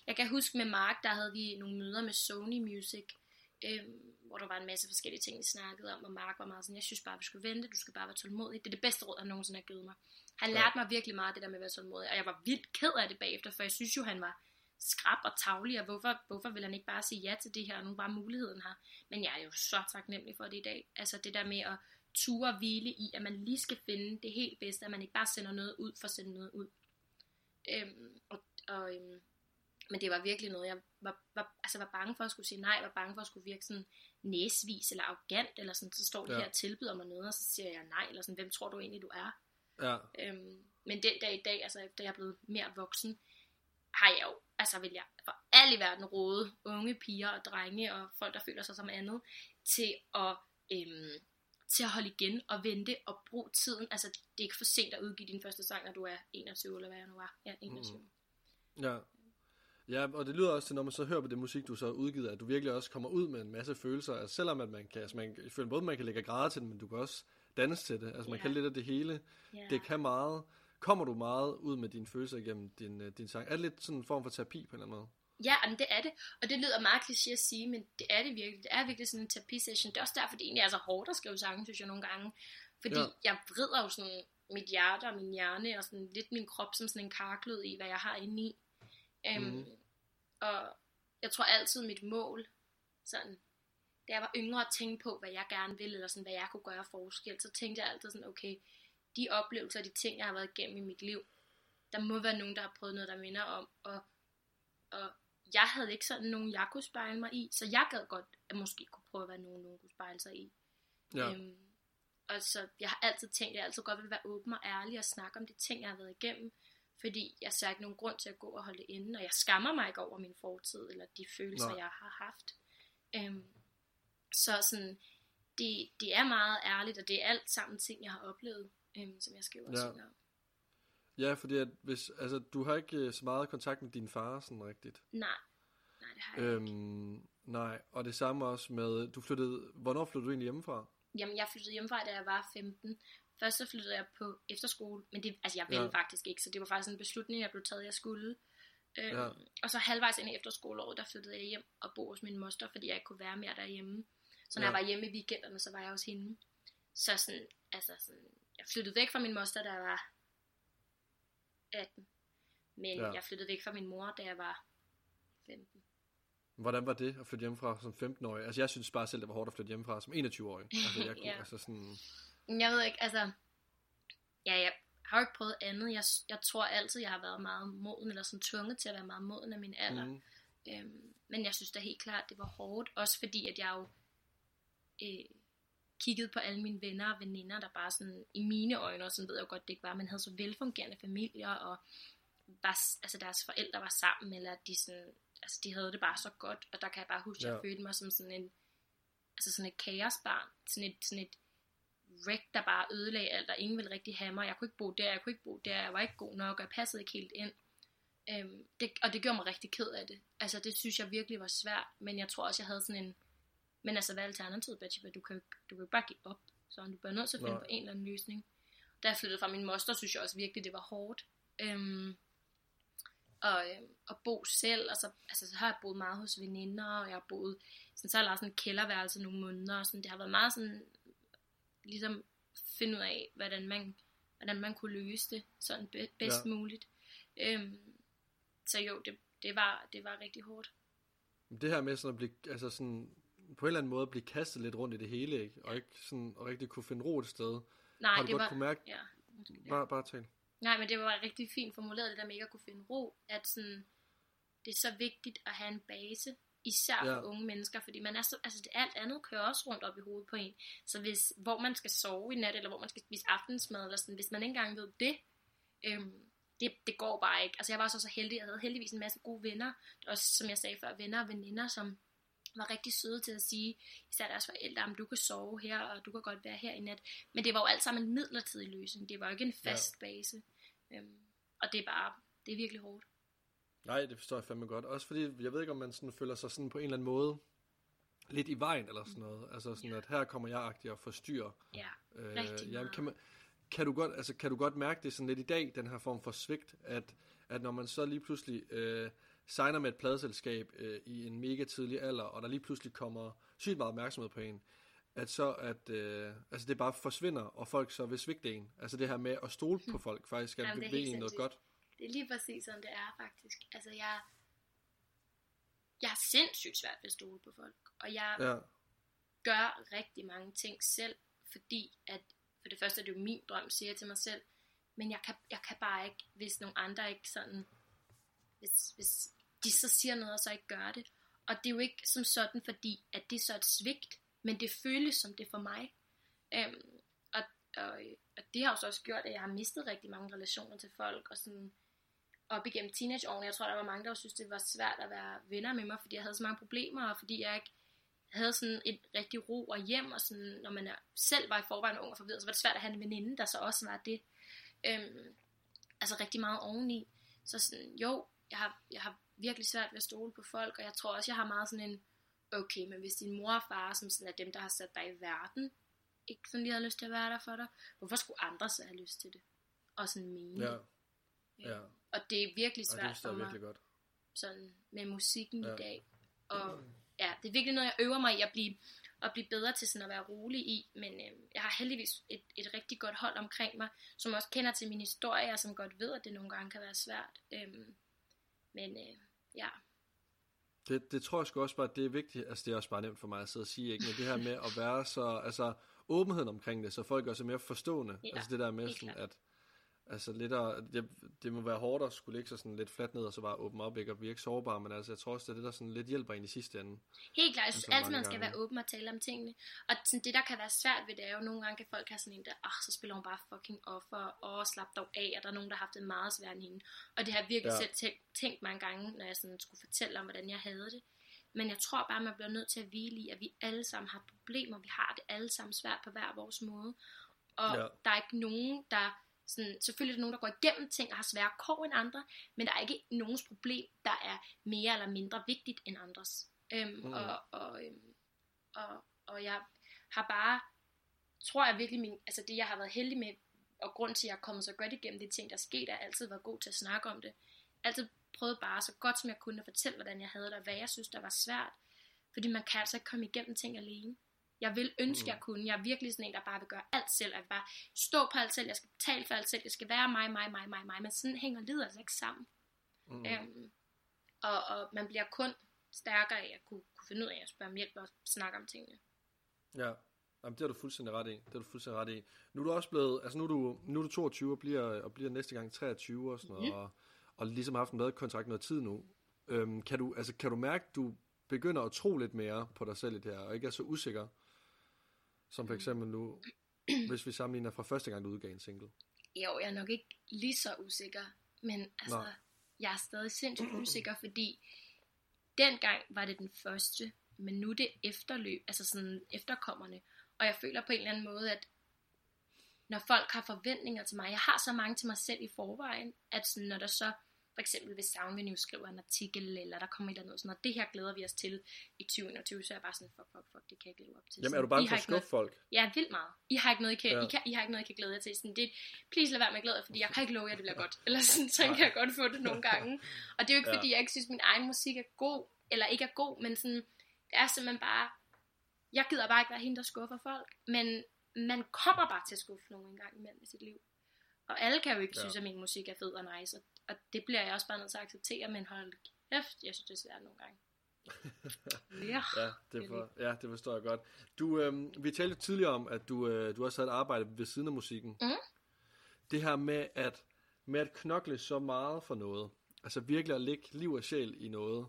Jeg kan huske med Mark, der havde vi nogle møder med Sony Music, øhm, hvor der var en masse forskellige ting, vi snakkede om, og Mark var meget sådan, jeg synes bare, vi skulle vente, du skal bare være tålmodig. Det er det bedste råd, han nogensinde har givet mig. Han Ja. lærte mig virkelig meget det der med at være tålmodig, og jeg var vildt ked af det bagefter, for jeg synes jo, han var skrab og tavlig, og hvorfor, hvorfor vil han ikke bare sige ja til det her, og nu var muligheden her. Men jeg er jo så taknemmelig for det i dag. Altså det der med at ture og hvile i, at man lige skal finde det helt bedste, at man ikke bare sender noget ud for at sende noget ud. Øhm, og, og, øhm, men det var virkelig noget, jeg var, var, altså var bange for at skulle sige nej, var bange for at skulle virke sådan næsvis eller arrogant, eller sådan, så står de Ja. her og tilbyder mig noget, og så siger jeg nej, eller sådan, hvem tror du egentlig, du er? Ja, Øhm, men den dag i dag, altså efter jeg er blevet mere voksen, har jeg jo, altså vil jeg for al i verden råde unge piger og drenge og folk, der føler sig som andet, til at, øhm, til at holde igen og vente og bruge tiden. Altså det er ikke for sent at udgive din første sang, når du er 21 eller hvad jeg nu var. Ja, 21. Mm. ja. Ja, og det lyder også til, når man så hører på det musik, du så har udgivet, at du virkelig også kommer ud med en masse følelser. Altså, selvom at man kan, altså man, føler både, man kan lægge græde til det, men du kan også danse til det. Altså man Ja. kan lidt af det hele. Ja. Det kan meget. Kommer du meget ud med dine følelser igennem din, øh, din sang? Er det lidt sådan en form for terapi på en eller anden måde? Ja, men det er det. Og det lyder meget kliché at sige, men det er det virkelig. Det er virkelig sådan en terapi-session. Det er også derfor, det egentlig er så hårdt at skrive sange, synes jeg nogle gange. Fordi Ja. jeg vrider jo sådan mit hjerte og min hjerne, og sådan lidt min krop som sådan en karklød i, hvad jeg har inde i. Mhm. mm. Og jeg tror altid mit mål, sådan, da jeg var yngre at tænke på, hvad jeg gerne ville, eller sådan, hvad jeg kunne gøre forskel, så tænkte jeg altid sådan, okay, de oplevelser, de ting, jeg har været igennem i mit liv, der må være nogen, der har prøvet noget, der minder om, og, og jeg havde ikke sådan nogen, jeg kunne spejle mig i, så jeg gad godt, at måske kunne prøve at være nogen, nogen kunne spejle sig i. Ja. Øhm, og så jeg har altid tænkt, at jeg altid godt vil være åben og ærlig og snakke om de ting, jeg har været igennem. Fordi jeg ser ikke nogen grund til at gå og holde det inde, og jeg skammer mig ikke over min fortid, eller de følelser, Nej. jeg har haft. Øhm, så sådan, det, det er meget ærligt, og det er alt sammen ting, jeg har oplevet, øhm, som jeg skriver ja. om. Ja, fordi at hvis, altså, du har ikke øh, så meget kontakt med din far sådan rigtigt. Nej, nej det har jeg øhm, ikke. Nej, og det samme også med, du flyttede, hvornår flyttede du egentlig hjemmefra? Jamen, jeg flyttede hjemmefra, da jeg var 15. Først så flyttede jeg på efterskole, men det, altså jeg ville ja. faktisk ikke, så det var faktisk en beslutning, jeg blev taget, jeg skulle. Øhm, ja. Og så halvvejs ind i efterskoleåret, der flyttede jeg hjem og bo hos min moster, fordi jeg ikke kunne være mere derhjemme. Så når ja. jeg var hjemme i weekenderne, så var jeg hos hende. Så sådan, altså sådan, jeg flyttede væk fra min moster, da jeg var 18. Men ja. jeg flyttede væk fra min mor, da jeg var 15. Hvordan var det at flytte hjemmefra som 15-årig? Altså jeg synes bare selv, det var hårdt at flytte hjemmefra som 21-årig. Altså jeg kunne, ja. altså sådan... Jeg ved ikke, altså... Ja, jeg har jo ikke prøvet andet. Jeg, jeg tror altid, jeg har været meget moden, eller sådan tvunget til at være meget moden af min alder. Mm. Øhm, men jeg synes da helt klart, det var hårdt. Også fordi, at jeg jo øh, kiggede på alle mine venner og veninder, der bare sådan, i mine øjne, og sådan ved jeg godt, det ikke var, men havde så velfungerende familier, og var, altså deres forældre var sammen, eller de sådan, altså de havde det bare så godt, og der kan jeg bare huske, at ja. jeg følte mig som sådan en, altså sådan et kaosbarn, sådan et, sådan et wreck, der bare ødelagde alt, og ingen ville rigtig have mig, jeg kunne ikke bo der, jeg kunne ikke bo der, jeg var ikke god nok, og jeg passede ikke helt ind. Øhm, det, og det gjorde mig rigtig ked af det. Altså det synes jeg virkelig var svært, men jeg tror også, jeg havde sådan en, men altså hvad er alternativet, Betty? Du kan, du kan bare give op, så du bliver nødt til at finde Nej. på en eller anden løsning. Da jeg flyttede fra min moster, synes jeg også virkelig, det var hårdt. Øhm, og, øhm, og bo selv, og så, altså, så har jeg boet meget hos veninder, og jeg har boet, sådan, så har jeg lavet sådan en kælderværelse nogle måneder, og sådan, det har været meget sådan, ligesom finde ud af, hvordan man, hvordan man kunne løse det, sådan bedst ja. muligt. Øhm, så jo, det, det, var, det var rigtig hårdt. Det her med sådan at blive, altså sådan, på en eller anden måde blive kastet lidt rundt i det hele, ikke? Og ikke sådan, og rigtig kunne finde ro et sted. Nej, har du det godt var, kunne mærke, ja, bare, bare tal. Nej, men det var rigtig fint formuleret, det der med ikke at kunne finde ro, at sådan, det er så vigtigt at have en base, især ja. for unge mennesker, fordi man er så, altså det, alt andet kører også rundt op i hovedet på en. Så hvis, hvor man skal sove i nat, eller hvor man skal spise aftensmad, eller sådan, hvis man ikke engang ved det, øhm, det, det går bare ikke. Altså jeg var så, så heldig, jeg havde heldigvis en masse gode venner, også som jeg sagde før, venner og veninder, som var rigtig søde til at sige, især deres forældre, om du kan sove her, og du kan godt være her i nat. Men det var jo alt sammen en midlertidig løsning. Det var jo ikke en fast ja. base. Øhm, og det er bare, det er virkelig hårdt. Nej, det forstår jeg fandme godt. Også fordi, jeg ved ikke, om man sådan føler sig sådan på en eller anden måde lidt i vejen eller sådan noget. Altså sådan, ja. at her kommer jeg agtig og forstyrrer. Ja, øh, rigtig jamen, kan, man, kan, du godt, altså, kan du godt mærke det sådan lidt i dag, den her form for svigt, at, at når man så lige pludselig øh, signer med et pladeselskab øh, i en mega tidlig alder, og der lige pludselig kommer sygt meget opmærksomhed på en, at så at øh, altså det bare forsvinder, og folk så vil svigte en. Altså det her med at stole på folk faktisk, at Jamen, det er noget godt. Det er lige præcis sådan, det er faktisk. Altså jeg, jeg har sindssygt svært ved at stole på folk, og jeg ja. gør rigtig mange ting selv, fordi at for det første er det jo min drøm, siger jeg til mig selv, men jeg kan, jeg kan bare ikke, hvis nogle andre ikke sådan, hvis, hvis de så siger noget, og så ikke gør det. Og det er jo ikke som sådan, fordi at det er så et svigt, men det føles som det for mig. Øhm, og, og, og det har jo så også gjort, at jeg har mistet rigtig mange relationer til folk, og sådan op igennem teenageårene, jeg tror, der var mange, der synes, det var svært at være venner med mig, fordi jeg havde så mange problemer, og fordi jeg ikke havde sådan et rigtig ro og hjem, og sådan, når man er, selv var i forvejen ung og forvirret, så var det svært at have en veninde, der så også var det. Øhm, altså rigtig meget oveni. Så sådan, jo, jeg har, jeg har virkelig svært ved at stole på folk, og jeg tror også, jeg har meget sådan en, okay, men hvis din mor og far, som sådan er dem, der har sat dig i verden, ikke sådan lige har lyst til at være der for dig, hvorfor skulle andre så have lyst til det? Og sådan mene. Ja. ja. Og det er virkelig svært ja, det for mig. virkelig godt. Sådan med musikken ja. i dag. Og ja, det er virkelig noget, jeg øver mig i at blive, at blive bedre til sådan at være rolig i. Men øh, jeg har heldigvis et, et rigtig godt hold omkring mig, som også kender til min historie, og som godt ved, at det nogle gange kan være svært. Øhm, men øh, ja. Det, det tror jeg sgu også bare, det er vigtigt, altså det er også bare nemt for mig at sidde og sige, ikke? men det her med at være så, altså åbenheden omkring det, så folk også er mere forstående, ja, altså det der med sådan, at, Altså lidt at, det, det må være hårdt at skulle ligge sig sådan lidt fladt ned, og så bare åbne op, ikke, og virke sårbar, men altså jeg tror også, det er det, der sådan lidt hjælper ind i sidste ende. Helt klart, synes altid, man skal være åben og tale om tingene. Og sådan, det, der kan være svært ved det, er jo nogle gange, kan folk have sådan en der, ah, så spiller hun bare fucking offer, og slap dog af, og der er nogen, der har haft det meget svært end hende. Og det har jeg virkelig ja. selv tænkt, tænkt mange gange, når jeg sådan skulle fortælle om, hvordan jeg havde det. Men jeg tror bare, man bliver nødt til at hvile i, at vi alle sammen har problemer. Vi har det alle sammen svært på hver vores måde. Og ja. der er ikke nogen, der sådan, selvfølgelig er der nogen, der går igennem ting og har svære kår end andre, men der er ikke nogens problem, der er mere eller mindre vigtigt end andres. Øhm, mm. og, og, øhm, og, og jeg har bare, tror jeg virkelig, min, altså det jeg har været heldig med, og grund til, at jeg er kommet så godt igennem de ting, der er sket, er altid været god til at snakke om det. Altid prøvet bare så godt som jeg kunne at fortælle, hvordan jeg havde det, og hvad jeg synes, der var svært. Fordi man kan altså ikke komme igennem ting alene. Jeg vil ønske, mm. jeg kunne. Jeg er virkelig sådan en, der bare vil gøre alt selv. Jeg vil bare stå på alt selv. Jeg skal betale for alt selv. Jeg skal være mig, mig, mig, mig, mig. Men sådan hænger livet altså ikke sammen. Mm. Øhm, og, og man bliver kun stærkere af at kunne, kunne finde ud af at spørge om hjælp og snakke om tingene. Ja, Jamen, det har du fuldstændig ret i. Det har du fuldstændig ret i. Nu er du også blevet, altså nu er du, nu er du 22 og bliver, og bliver næste gang 23 og sådan noget, mm. og, og ligesom har haft en kontrakt noget tid nu. Øhm, kan, du, altså, kan du mærke, at du begynder at tro lidt mere på dig selv i det her, og ikke er så usikker? Som for eksempel nu, hvis vi sammenligner fra første gang, du udgav en single. Jo, jeg er nok ikke lige så usikker, men altså, Nej. jeg er stadig sindssygt usikker, fordi dengang var det den første, men nu er det efterløb, altså sådan efterkommerne. Og jeg føler på en eller anden måde, at når folk har forventninger til mig, jeg har så mange til mig selv i forvejen, at sådan, når der så for eksempel hvis Soundvenue skriver en artikel, eller der kommer et eller andet sådan noget, det her glæder vi os til i 2021, så er jeg bare sådan, fuck, fuck, fuck, det kan jeg ikke leve op til. Jamen er du bare for at skuffe folk? Ja, vildt meget. I har ikke noget, I kan, ja. I, kan, I har ikke noget, I kan glæde jer til. Sådan, det, please lad være med at glæde jer, fordi jeg kan ikke love jer, det bliver godt. Eller sådan, så kan jeg godt få det nogle gange. Og det er jo ikke, ja. fordi jeg ikke synes, min egen musik er god, eller ikke er god, men sådan, det er simpelthen bare, jeg gider bare ikke være hende, der skuffer folk, men man kommer bare til at skuffe nogen en gang imellem i sit liv. Og alle kan jo ikke ja. synes, at min musik er fed og nice, og, og det bliver jeg også bare nødt til at acceptere, men hold kæft, jeg synes, det er svært nogle gange. ja, ja, det for, ja, det forstår jeg godt. Du, øh, vi talte tidligere om, at du, øh, du også havde et arbejde ved siden af musikken. Mm. Det her med at, med at knokle så meget for noget, altså virkelig at lægge liv og sjæl i noget,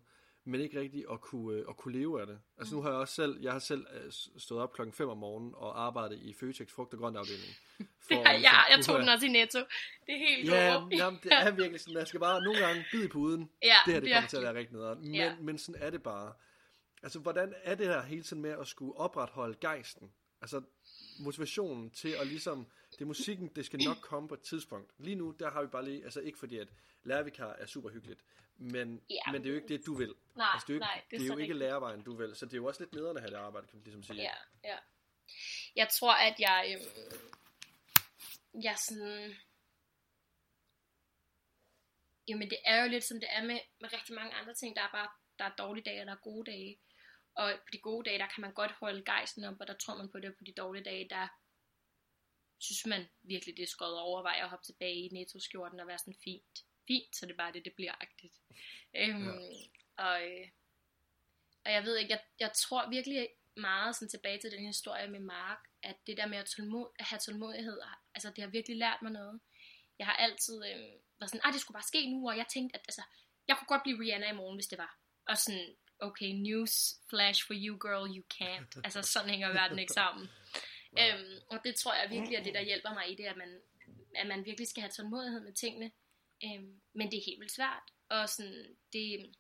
men ikke rigtig at kunne, øh, at kunne leve af det. Altså nu har jeg også selv, jeg har selv øh, stået op klokken 5 om morgenen og arbejdet i Føtex frugt og grønt afdeling. For, det har jeg, jeg, jeg tog den også i Netto. Det er helt ja, jamen, det er virkelig sådan, man skal bare nogle gange bide på uden. Ja, det her, det kommer til at være rigtig noget. Men, ja. men sådan er det bare. Altså, hvordan er det her hele tiden med at skulle opretholde gejsten? Altså, motivationen til at ligesom, det er musikken, det skal nok komme på et tidspunkt. Lige nu, der har vi bare lige, altså ikke fordi, at lærervikar er super hyggeligt, men, ja. men det er jo ikke det, du vil. Nej, altså, det er jo ikke, nej, det er, det er jo ikke lærervejen, du vil. Så det er jo også lidt nederne at have det arbejde, kan man ligesom sige. Ja, ja. Jeg tror, at jeg, øh, jeg sådan, jamen det er jo lidt som det er med, med rigtig mange andre ting. Der er bare der er dårlige dage, og der er gode dage. Og på de gode dage, der kan man godt holde gejsten op, og der tror man på det. På de dårlige dage, der synes man virkelig, det er skåret overveje at hoppe tilbage i nettoskjorten og være sådan fint fint, så det er bare det, det bliver agtigt. Øhm, ja. og, øh, og jeg ved ikke, jeg, jeg tror virkelig meget sådan tilbage til den historie med Mark, at det der med at, tålmod, at have tålmodighed, altså det har virkelig lært mig noget. Jeg har altid øh, været sådan, at det skulle bare ske nu, og jeg tænkte, at altså, jeg kunne godt blive Rihanna i morgen, hvis det var. Og sådan, okay, news flash for you girl, you can't. altså sådan hænger verden ikke sammen. Øhm, og det tror jeg virkelig er det, der hjælper mig i det, at man, at man virkelig skal have tålmodighed med tingene. Øhm, men det er helt vildt svært. Og sådan, det,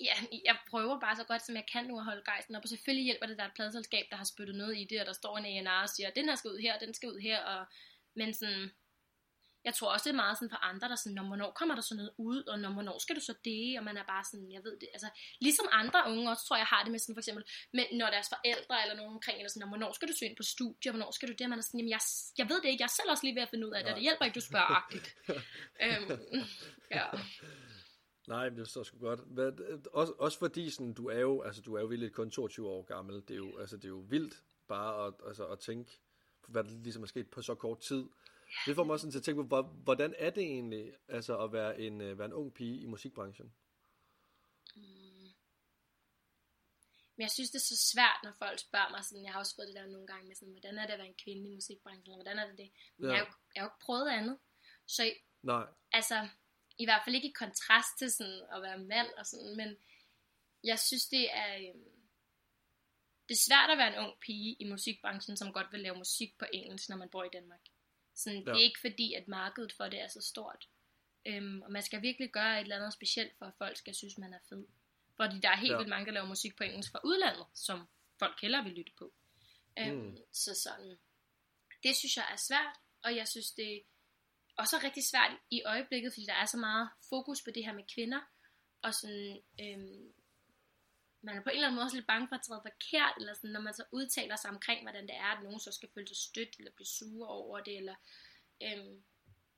ja, jeg prøver bare så godt som jeg kan nu at holde gejsten op, og selvfølgelig hjælper det, der er et pladselskab, der har spyttet noget i det, og der står en A&R og siger, den her skal ud her, den skal ud her, og, men sådan, jeg tror også, det er meget sådan for andre, der sådan, når hvornår kommer der så noget ud, og når hvornår skal du så det, og man er bare sådan, jeg ved det, altså, ligesom andre unge også, tror jeg har det med sådan for eksempel, med, når deres forældre eller nogen omkring, eller sådan, når hvornår skal du søge ind på studie, og hvornår skal du det, og man er sådan, jamen jeg, jeg ved det ikke, jeg er selv også lige ved at finde ud af det, det hjælper ikke, du spørger agtigt. øhm, ja. Nej, men det står sgu godt. Hvad, også, også fordi sådan, du er jo, altså du er jo vildt kun 22 år gammel. Det er jo, altså, det er jo vildt bare at, altså, at tænke, hvad der ligesom er sket på så kort tid. Det får mig også sådan til at tænke på, hvordan er det egentlig altså at være en, uh, være en ung pige i musikbranchen? Mm. Men jeg synes, det er så svært, når folk spørger mig sådan, jeg har også fået det der nogle gange med sådan, hvordan er det at være en kvinde i musikbranchen, eller hvordan er det det? Men Ja. jeg, har jo- jeg har jo ikke prøvet andet. Så Nej. altså, i hvert fald ikke i kontrast til sådan at være mand og sådan, men jeg synes, det er, øhm, det er svært at være en ung pige i musikbranchen, som godt vil lave musik på engelsk, når man bor i Danmark. Sådan, Det Ja. er ikke fordi, at markedet for det er så stort. Øhm, og man skal virkelig gøre et eller andet specielt, for at folk skal synes, man er fed. Fordi der er helt Ja. vildt mange, der laver musik på engelsk fra udlandet, som folk hellere vil lytte på. Øhm, Mm. Så sådan, det synes jeg er svært, og jeg synes, det er også er rigtig svært i øjeblikket, fordi der er så meget fokus på det her med kvinder, og sådan, øhm, man er på en eller anden måde også lidt bange for at træde forkert, eller sådan, når man så udtaler sig omkring, hvordan det er, at nogen så skal føle sig stødt, eller blive sure over det, eller, øhm,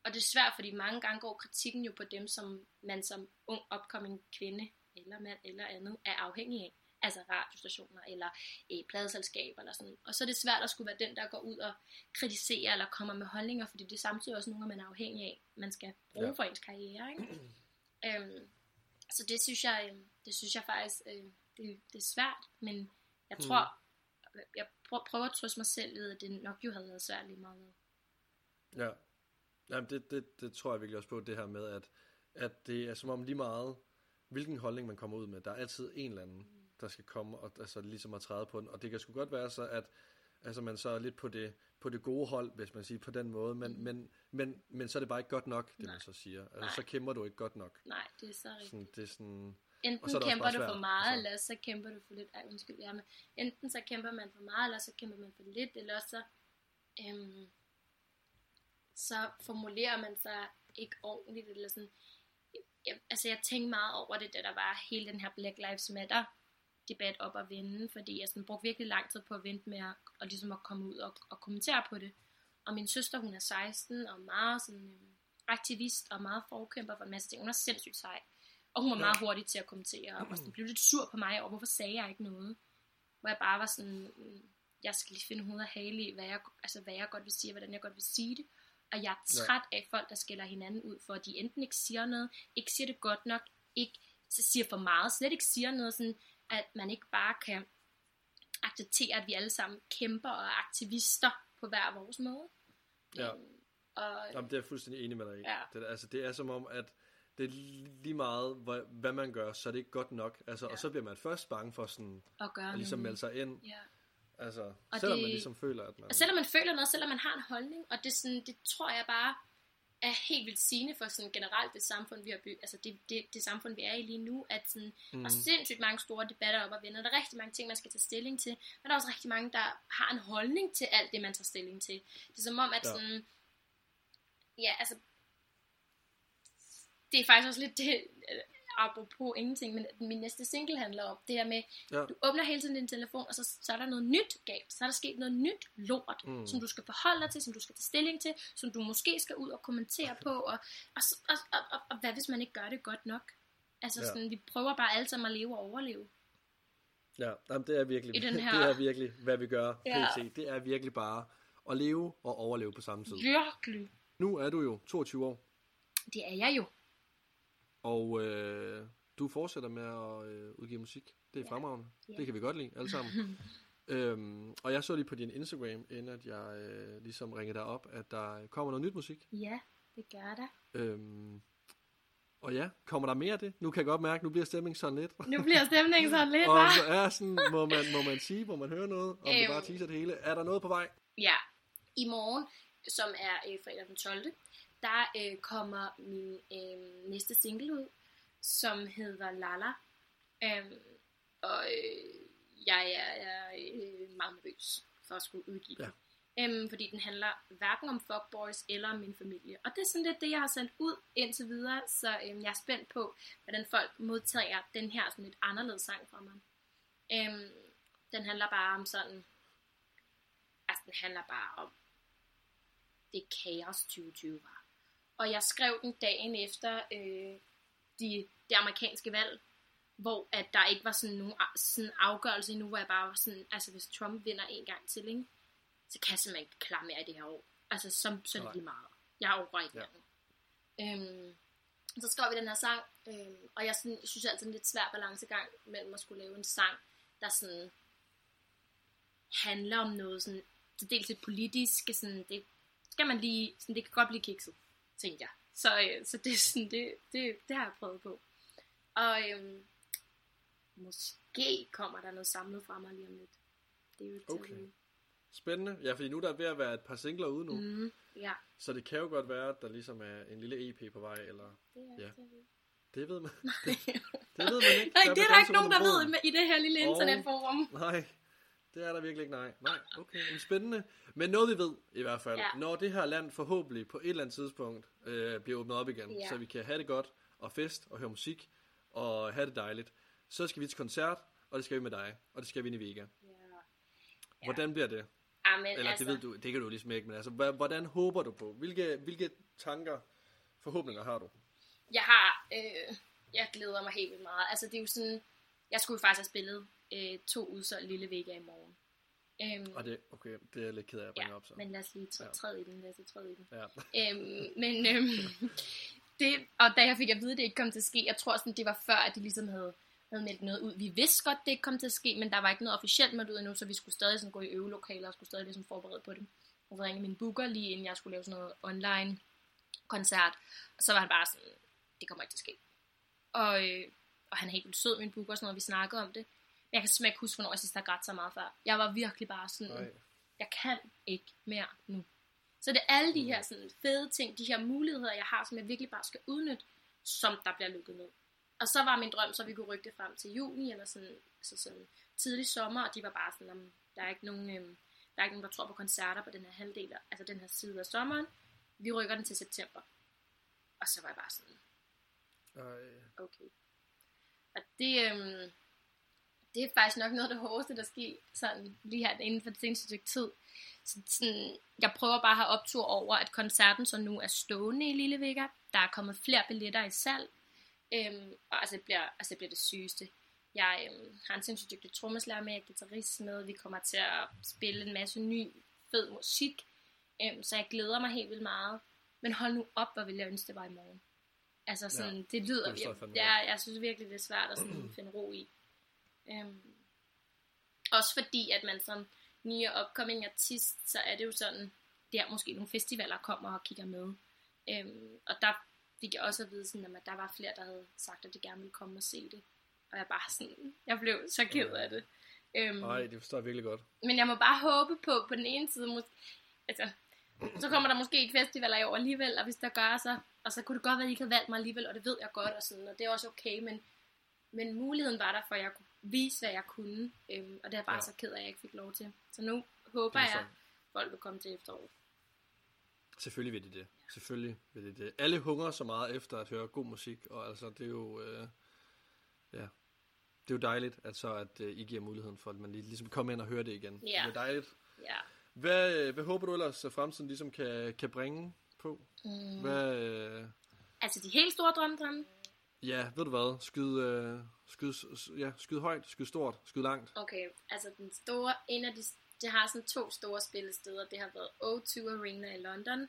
og det er svært, fordi mange gange går kritikken jo på dem, som man som ung upcoming kvinde, eller mand, eller andet, er afhængig af. Altså radiostationer, eller øh, pladeselskaber, eller sådan. Og så er det svært at skulle være den, der går ud og kritiserer, eller kommer med holdninger, fordi det er samtidig også nogle, man er afhængig af, man skal bruge Ja. ja. for ens karriere, ikke? øhm, så det synes jeg, øhm, det synes jeg faktisk, øh, det, det er svært, men jeg Mm. tror, jeg prøver, at trøste mig selv ved, at det nok jo havde været svært lige meget. Ja. Jamen, det, det, det tror jeg virkelig også på, det her med, at, at det er som om lige meget, hvilken holdning man kommer ud med. Der er altid en eller anden, der skal komme og altså, ligesom at træde på den. Og det kan sgu godt være så, at altså, man så er lidt på det, på det gode hold, hvis man siger på den måde, men, men, men, men så er det bare ikke godt nok, det Nej. man så siger. Altså, Nej. så kæmper du ikke godt nok. Nej, det er så rigtigt. Sådan, det er sådan, Enten så er kæmper du for meget, altså. eller så kæmper du for lidt. Ej, undskyld, ja, men enten så kæmper man for meget, eller så kæmper man for lidt, eller så, øhm, så formulerer man sig ikke ordentligt, eller sådan. Jeg, altså, jeg tænkte meget over det, da der var hele den her Black Lives Matter debat op at vende, fordi jeg sådan, brugte virkelig lang tid på at vente med at, og ligesom at komme ud og, og kommentere på det. Og min søster, hun er 16, og meget sådan, øhm, aktivist, og meget forkæmper for en masse ting. Hun er sindssygt sej. Og hun var meget hurtig til at kommentere, og sådan, blev lidt sur på mig over, hvorfor sagde jeg ikke noget. Hvor jeg bare var sådan, mm, jeg skal lige finde hoved og hale i, hvad jeg, altså, hvad jeg godt vil sige, og hvordan jeg godt vil sige det. Og jeg er træt af folk, der skælder hinanden ud, for at de enten ikke siger noget, ikke siger det godt nok, ikke så siger for meget, slet ikke siger noget, sådan, at man ikke bare kan acceptere, at vi alle sammen kæmper og er aktivister på hver vores måde. Ja. Øhm, og, Jamen, det er jeg fuldstændig enig med dig i. Ja. Det, altså, det er som om, at det er lige meget, hvad, hvad man gør, så er det ikke godt nok. Altså, ja. Og så bliver man først bange for sådan, og gøre at ligesom melde sig ind. Ja. Altså, Og selvom det- man ligesom føler, at man... Og selvom man føler noget, selvom man har en holdning, og det, sådan, det tror jeg bare er helt vildt sigende for sådan generelt det samfund, vi har bygget, altså det, det, det samfund, vi er i lige nu, at sådan, mm. der er sindssygt mange store debatter op at og der er rigtig mange ting, man skal tage stilling til, men der er også rigtig mange, der har en holdning til alt det, man tager stilling til. Det er som om, at Ja. sådan, ja, altså, det er faktisk også lidt det, øh, apropos ingenting, men min næste single handler om det her med, Ja. du åbner hele tiden din telefon, og så, så er der noget nyt galt. Så er der sket noget nyt lort, Mm. som du skal forholde dig til, som du skal tage stilling til, som du måske skal ud og kommentere på, og, og, og, og, og, og hvad hvis man ikke gør det godt nok? Altså ja. sådan, vi prøver bare alle sammen at leve og overleve. Ja, jamen, det er virkelig, I den her- det er virkelig, hvad vi gør Ja. pt. Det er virkelig bare at leve og overleve på samme tid. Virkelig. Nu er du jo 22 år, Det er jeg jo. Og øh, du fortsætter med at øh, udgive musik. Det er Ja. fremragende. Ja. Det kan vi godt lide, alle sammen. øhm, og jeg så lige på din Instagram, inden at jeg øh, ligesom ringede dig op, at der kommer noget nyt musik. Ja, det gør der. Øhm, og ja, kommer der mere af det? Nu kan jeg godt mærke, nu bliver stemningen sådan lidt. Nu bliver stemningen sådan lidt, og så er sådan, må man, må man sige, må man høre noget, om det Øhm. bare teaser det hele. Er der noget på vej? Ja, i morgen, som er øh, fredag den 12., der øh, kommer min øh, næste single ud, som hedder Lala. Øhm, og øh, jeg er, er øh, meget nervøs for at skulle udgive Ja. den. Øhm, fordi den handler hverken om fuckboys eller om min familie. Og det er sådan lidt det, jeg har sendt ud indtil videre, så øhm, jeg er spændt på, hvordan folk modtager den her sådan lidt anderledes sang fra mig. Øhm, den handler bare om sådan, altså den handler bare om det kaos 2020 var. Og jeg skrev den dagen efter øh, de, det amerikanske valg, hvor at der ikke var sådan nogen sådan afgørelse endnu, hvor jeg bare var sådan, altså hvis Trump vinder en gang til, ikke, så kan jeg simpelthen ikke klare mere i det her år. Altså, så, så er det lige meget. Jeg overgår ikke Ja. øhm, Så skrev vi den her sang, øhm, og jeg sådan, synes altid, det er en lidt svær balancegang mellem at skulle lave en sang, der sådan handler om noget sådan, til dels et politisk, sådan, det skal man lige, sådan, det kan godt blive kikset, tænkte jeg. Så, øh, så det, er sådan, det, det, det har jeg prøvet på. Og øhm, måske kommer der noget samlet fra mig lige om lidt. Det er jo Okay. til- Spændende. Ja, fordi nu er der ved at være et par singler ude nu. Mm. Ja, Så det kan jo godt være, at der ligesom er en lille EP på vej, eller... det er Ja. det. Det ved man. Det, det ved man ikke. Nej, Der det er der ikke nogen, der ved i det her lille internetforum. Nej, det er der virkelig ikke, nej. Nej, okay, en spændende. Men noget vi ved i hvert fald, ja. Ja. når det her land forhåbentlig på et eller andet tidspunkt øh, bliver åbnet op igen, Ja. så vi kan have det godt og fest og høre musik og have det dejligt, så skal vi til koncert, og det skal vi med dig, og det skal vi ind i Vega. Ja. Hvordan bliver det? Amen, Eller altså, det ved du, det kan du ligesom ikke, men altså, hvordan håber du på? Hvilke, hvilke tanker, forhåbninger har du? jeg har, øh, jeg glæder mig helt vildt meget. Altså det er jo sådan, jeg skulle faktisk have spillet øh, to udsolgt Lille Vega i morgen. Øhm, Og det, okay, det er jeg lidt ked af at bringe ja, op så. men lad os lige træ- Ja. træde i den, lad os lige træde i den. Ja. Øhm, men øhm, det, og da jeg fik at vide, at det ikke kom til at ske, jeg tror sådan, det var før, at de ligesom havde, havde meldt noget ud. Vi vidste godt, det ikke kom til at ske, men der var ikke noget officielt meldt ud endnu, så vi skulle stadig sådan gå i øvelokaler og skulle stadig ligesom forberede på det. Jeg ringede min booker lige inden jeg skulle lave sådan noget online koncert, og så var han bare sådan, det kommer ikke til at ske. Og, øh, og han er helt vildt sød, min booker, og sådan noget, vi snakkede om det. Jeg kan simpelthen ikke huske, hvornår jeg sidst har grædt så meget før. Jeg var virkelig bare sådan, Nej. jeg kan ikke mere nu. Så det er alle de her sådan fede ting, de her muligheder, jeg har, som jeg virkelig bare skal udnytte, som der bliver lukket ned. Og så var min drøm, så vi kunne rykke det frem til juni, eller sådan, altså sådan tidlig sommer, og de var bare sådan, "Jamen, der er ikke nogen, øhm, der er ikke nogen, der tror på koncerter på den her halvdel, altså den her side af sommeren. Vi rykker den til september. Og så var jeg bare sådan, Ej. okay. Og det, øhm, det er faktisk nok noget af det hårdeste, der sker sådan, lige her inden for det seneste stykke tid. Så sådan, jeg prøver bare at have optur over, at koncerten så nu er stående i Lille Vega. Der er kommet flere billetter i salg. Øhm, og altså det, bliver, altså det bliver det sygeste. Jeg øhm, har en sindssygt dygtig trommeslager med, jeg er guitarist med. Vi kommer til at spille en masse ny, fed musik. Øhm, så jeg glæder mig helt vildt meget. Men hold nu op, hvor ville jeg ønske, det var i morgen. Altså sådan, Ja, det lyder det jeg virkelig, ja, jeg synes virkelig, det er svært at sådan finde ro i. Øhm, også fordi, at man som ny og upcoming artist, så er det jo sådan, der måske nogle festivaler kommer og kigger med. Øhm, og der fik jeg også at vide, sådan, at der var flere, der havde sagt, at de gerne ville komme og se det. Og jeg bare sådan, jeg blev så ked af det. Øhm, Ej, det forstår jeg virkelig godt. men jeg må bare håbe på, på den ene side, mås- altså, så kommer der måske ikke festivaler i år alligevel, og hvis der gør så, og så kunne det godt være, at I ikke havde valgt mig alligevel, og det ved jeg godt, og sådan, og det er også okay, men, men muligheden var der, for at jeg kunne vise, hvad jeg kunne, øhm, og det er jeg bare Ja. så ked af, at jeg ikke fik lov til. Så nu håber Det er jeg, at folk vil komme til efteråret. Selvfølgelig vil de det. Selvfølgelig vil de det. Alle hungrer så meget efter at høre god musik, og altså, det er jo, øh, ja, det er jo dejligt, at så at øh, I giver muligheden for, at man lige, ligesom kommer ind og hører det igen. Ja. Det er dejligt. Ja. Hvad, øh, hvad håber du ellers, at fremtiden ligesom kan, kan bringe på? Mm. Hvad, øh, Altså de helt store drømme, ja, ved du hvad? Skyd, øh, skyd, ja, skyd højt, skyd stort, skyd langt. Okay, altså den store, en af de, det har sådan to store spillesteder. Det har været O2 Arena i London.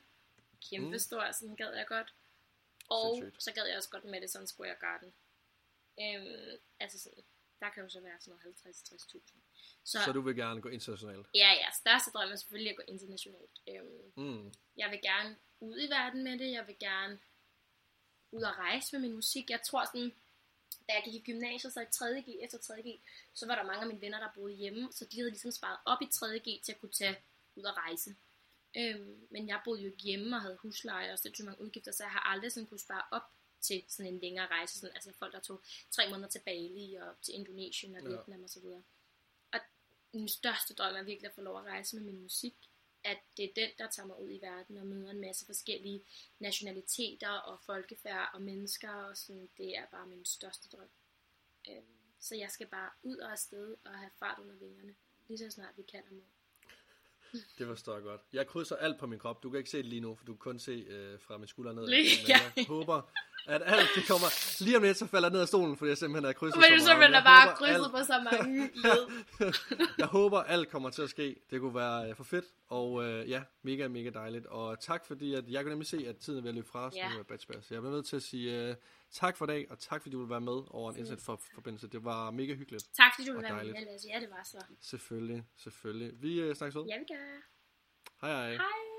Kæmpe Mm. mm. stor, sådan gad jeg godt. Og Sindssygt. så gad jeg også godt Madison Square Garden. Øhm, altså sådan, der kan jo så være sådan noget 50-60.000. Så, Så du vil gerne gå internationalt. ja, ja, største drøm er selvfølgelig at gå internationalt. Øhm, Mm. jeg vil gerne ud i verden med det. Jeg vil gerne ud og rejse med min musik. Jeg tror sådan, da jeg gik i gymnasiet, så i 3.G, efter 3.G, så var der mange af mine venner, der boede hjemme, så de havde ligesom sparet op i 3.G til at kunne tage ud og rejse. Øhm, men jeg boede jo ikke hjemme og havde husleje og sindssygt mange udgifter, så jeg har aldrig sådan kunne spare op til sådan en længere rejse. Sådan, altså folk, der tog tre måneder til Bali og til Indonesien og Ja. Vietnam og så videre. Og min største drøm er virkelig at få lov at rejse med min musik. At det er den, der tager mig ud i verden og møder en masse forskellige nationaliteter og folkefærd og mennesker. Og sådan, det er bare min største drøm. Øhm, så jeg skal bare ud og afsted og have fart under vingerne. Lige så snart vi kan om Det forstår jeg godt. Jeg krydser alt på min krop. Du kan ikke se det lige nu, for du kan kun se øh, fra min skulder ned. Men jeg håber at alt det kommer... Lige om lidt, så falder ned af stolen, fordi jeg simpelthen er krydset Men så du meget. simpelthen Jeg er bare håber, krydset alt- på så mange led. jeg håber, alt kommer til at ske. Det kunne være øh, for fedt, og øh, ja, mega, mega dejligt. Og tak fordi, at jeg kunne nemlig se, at tiden er ved at løbe fra os Ja. nu med Batch Bash. Jeg bliver nødt til at sige øh, tak for i dag, og tak fordi du ville være med over en internetforbindelse. Det var mega hyggeligt. Tak fordi du ville være med. Ja, det var så. Selvfølgelig, selvfølgelig. Vi øh, snakkes ved. Ja, vi gør. Hej hej. Hej.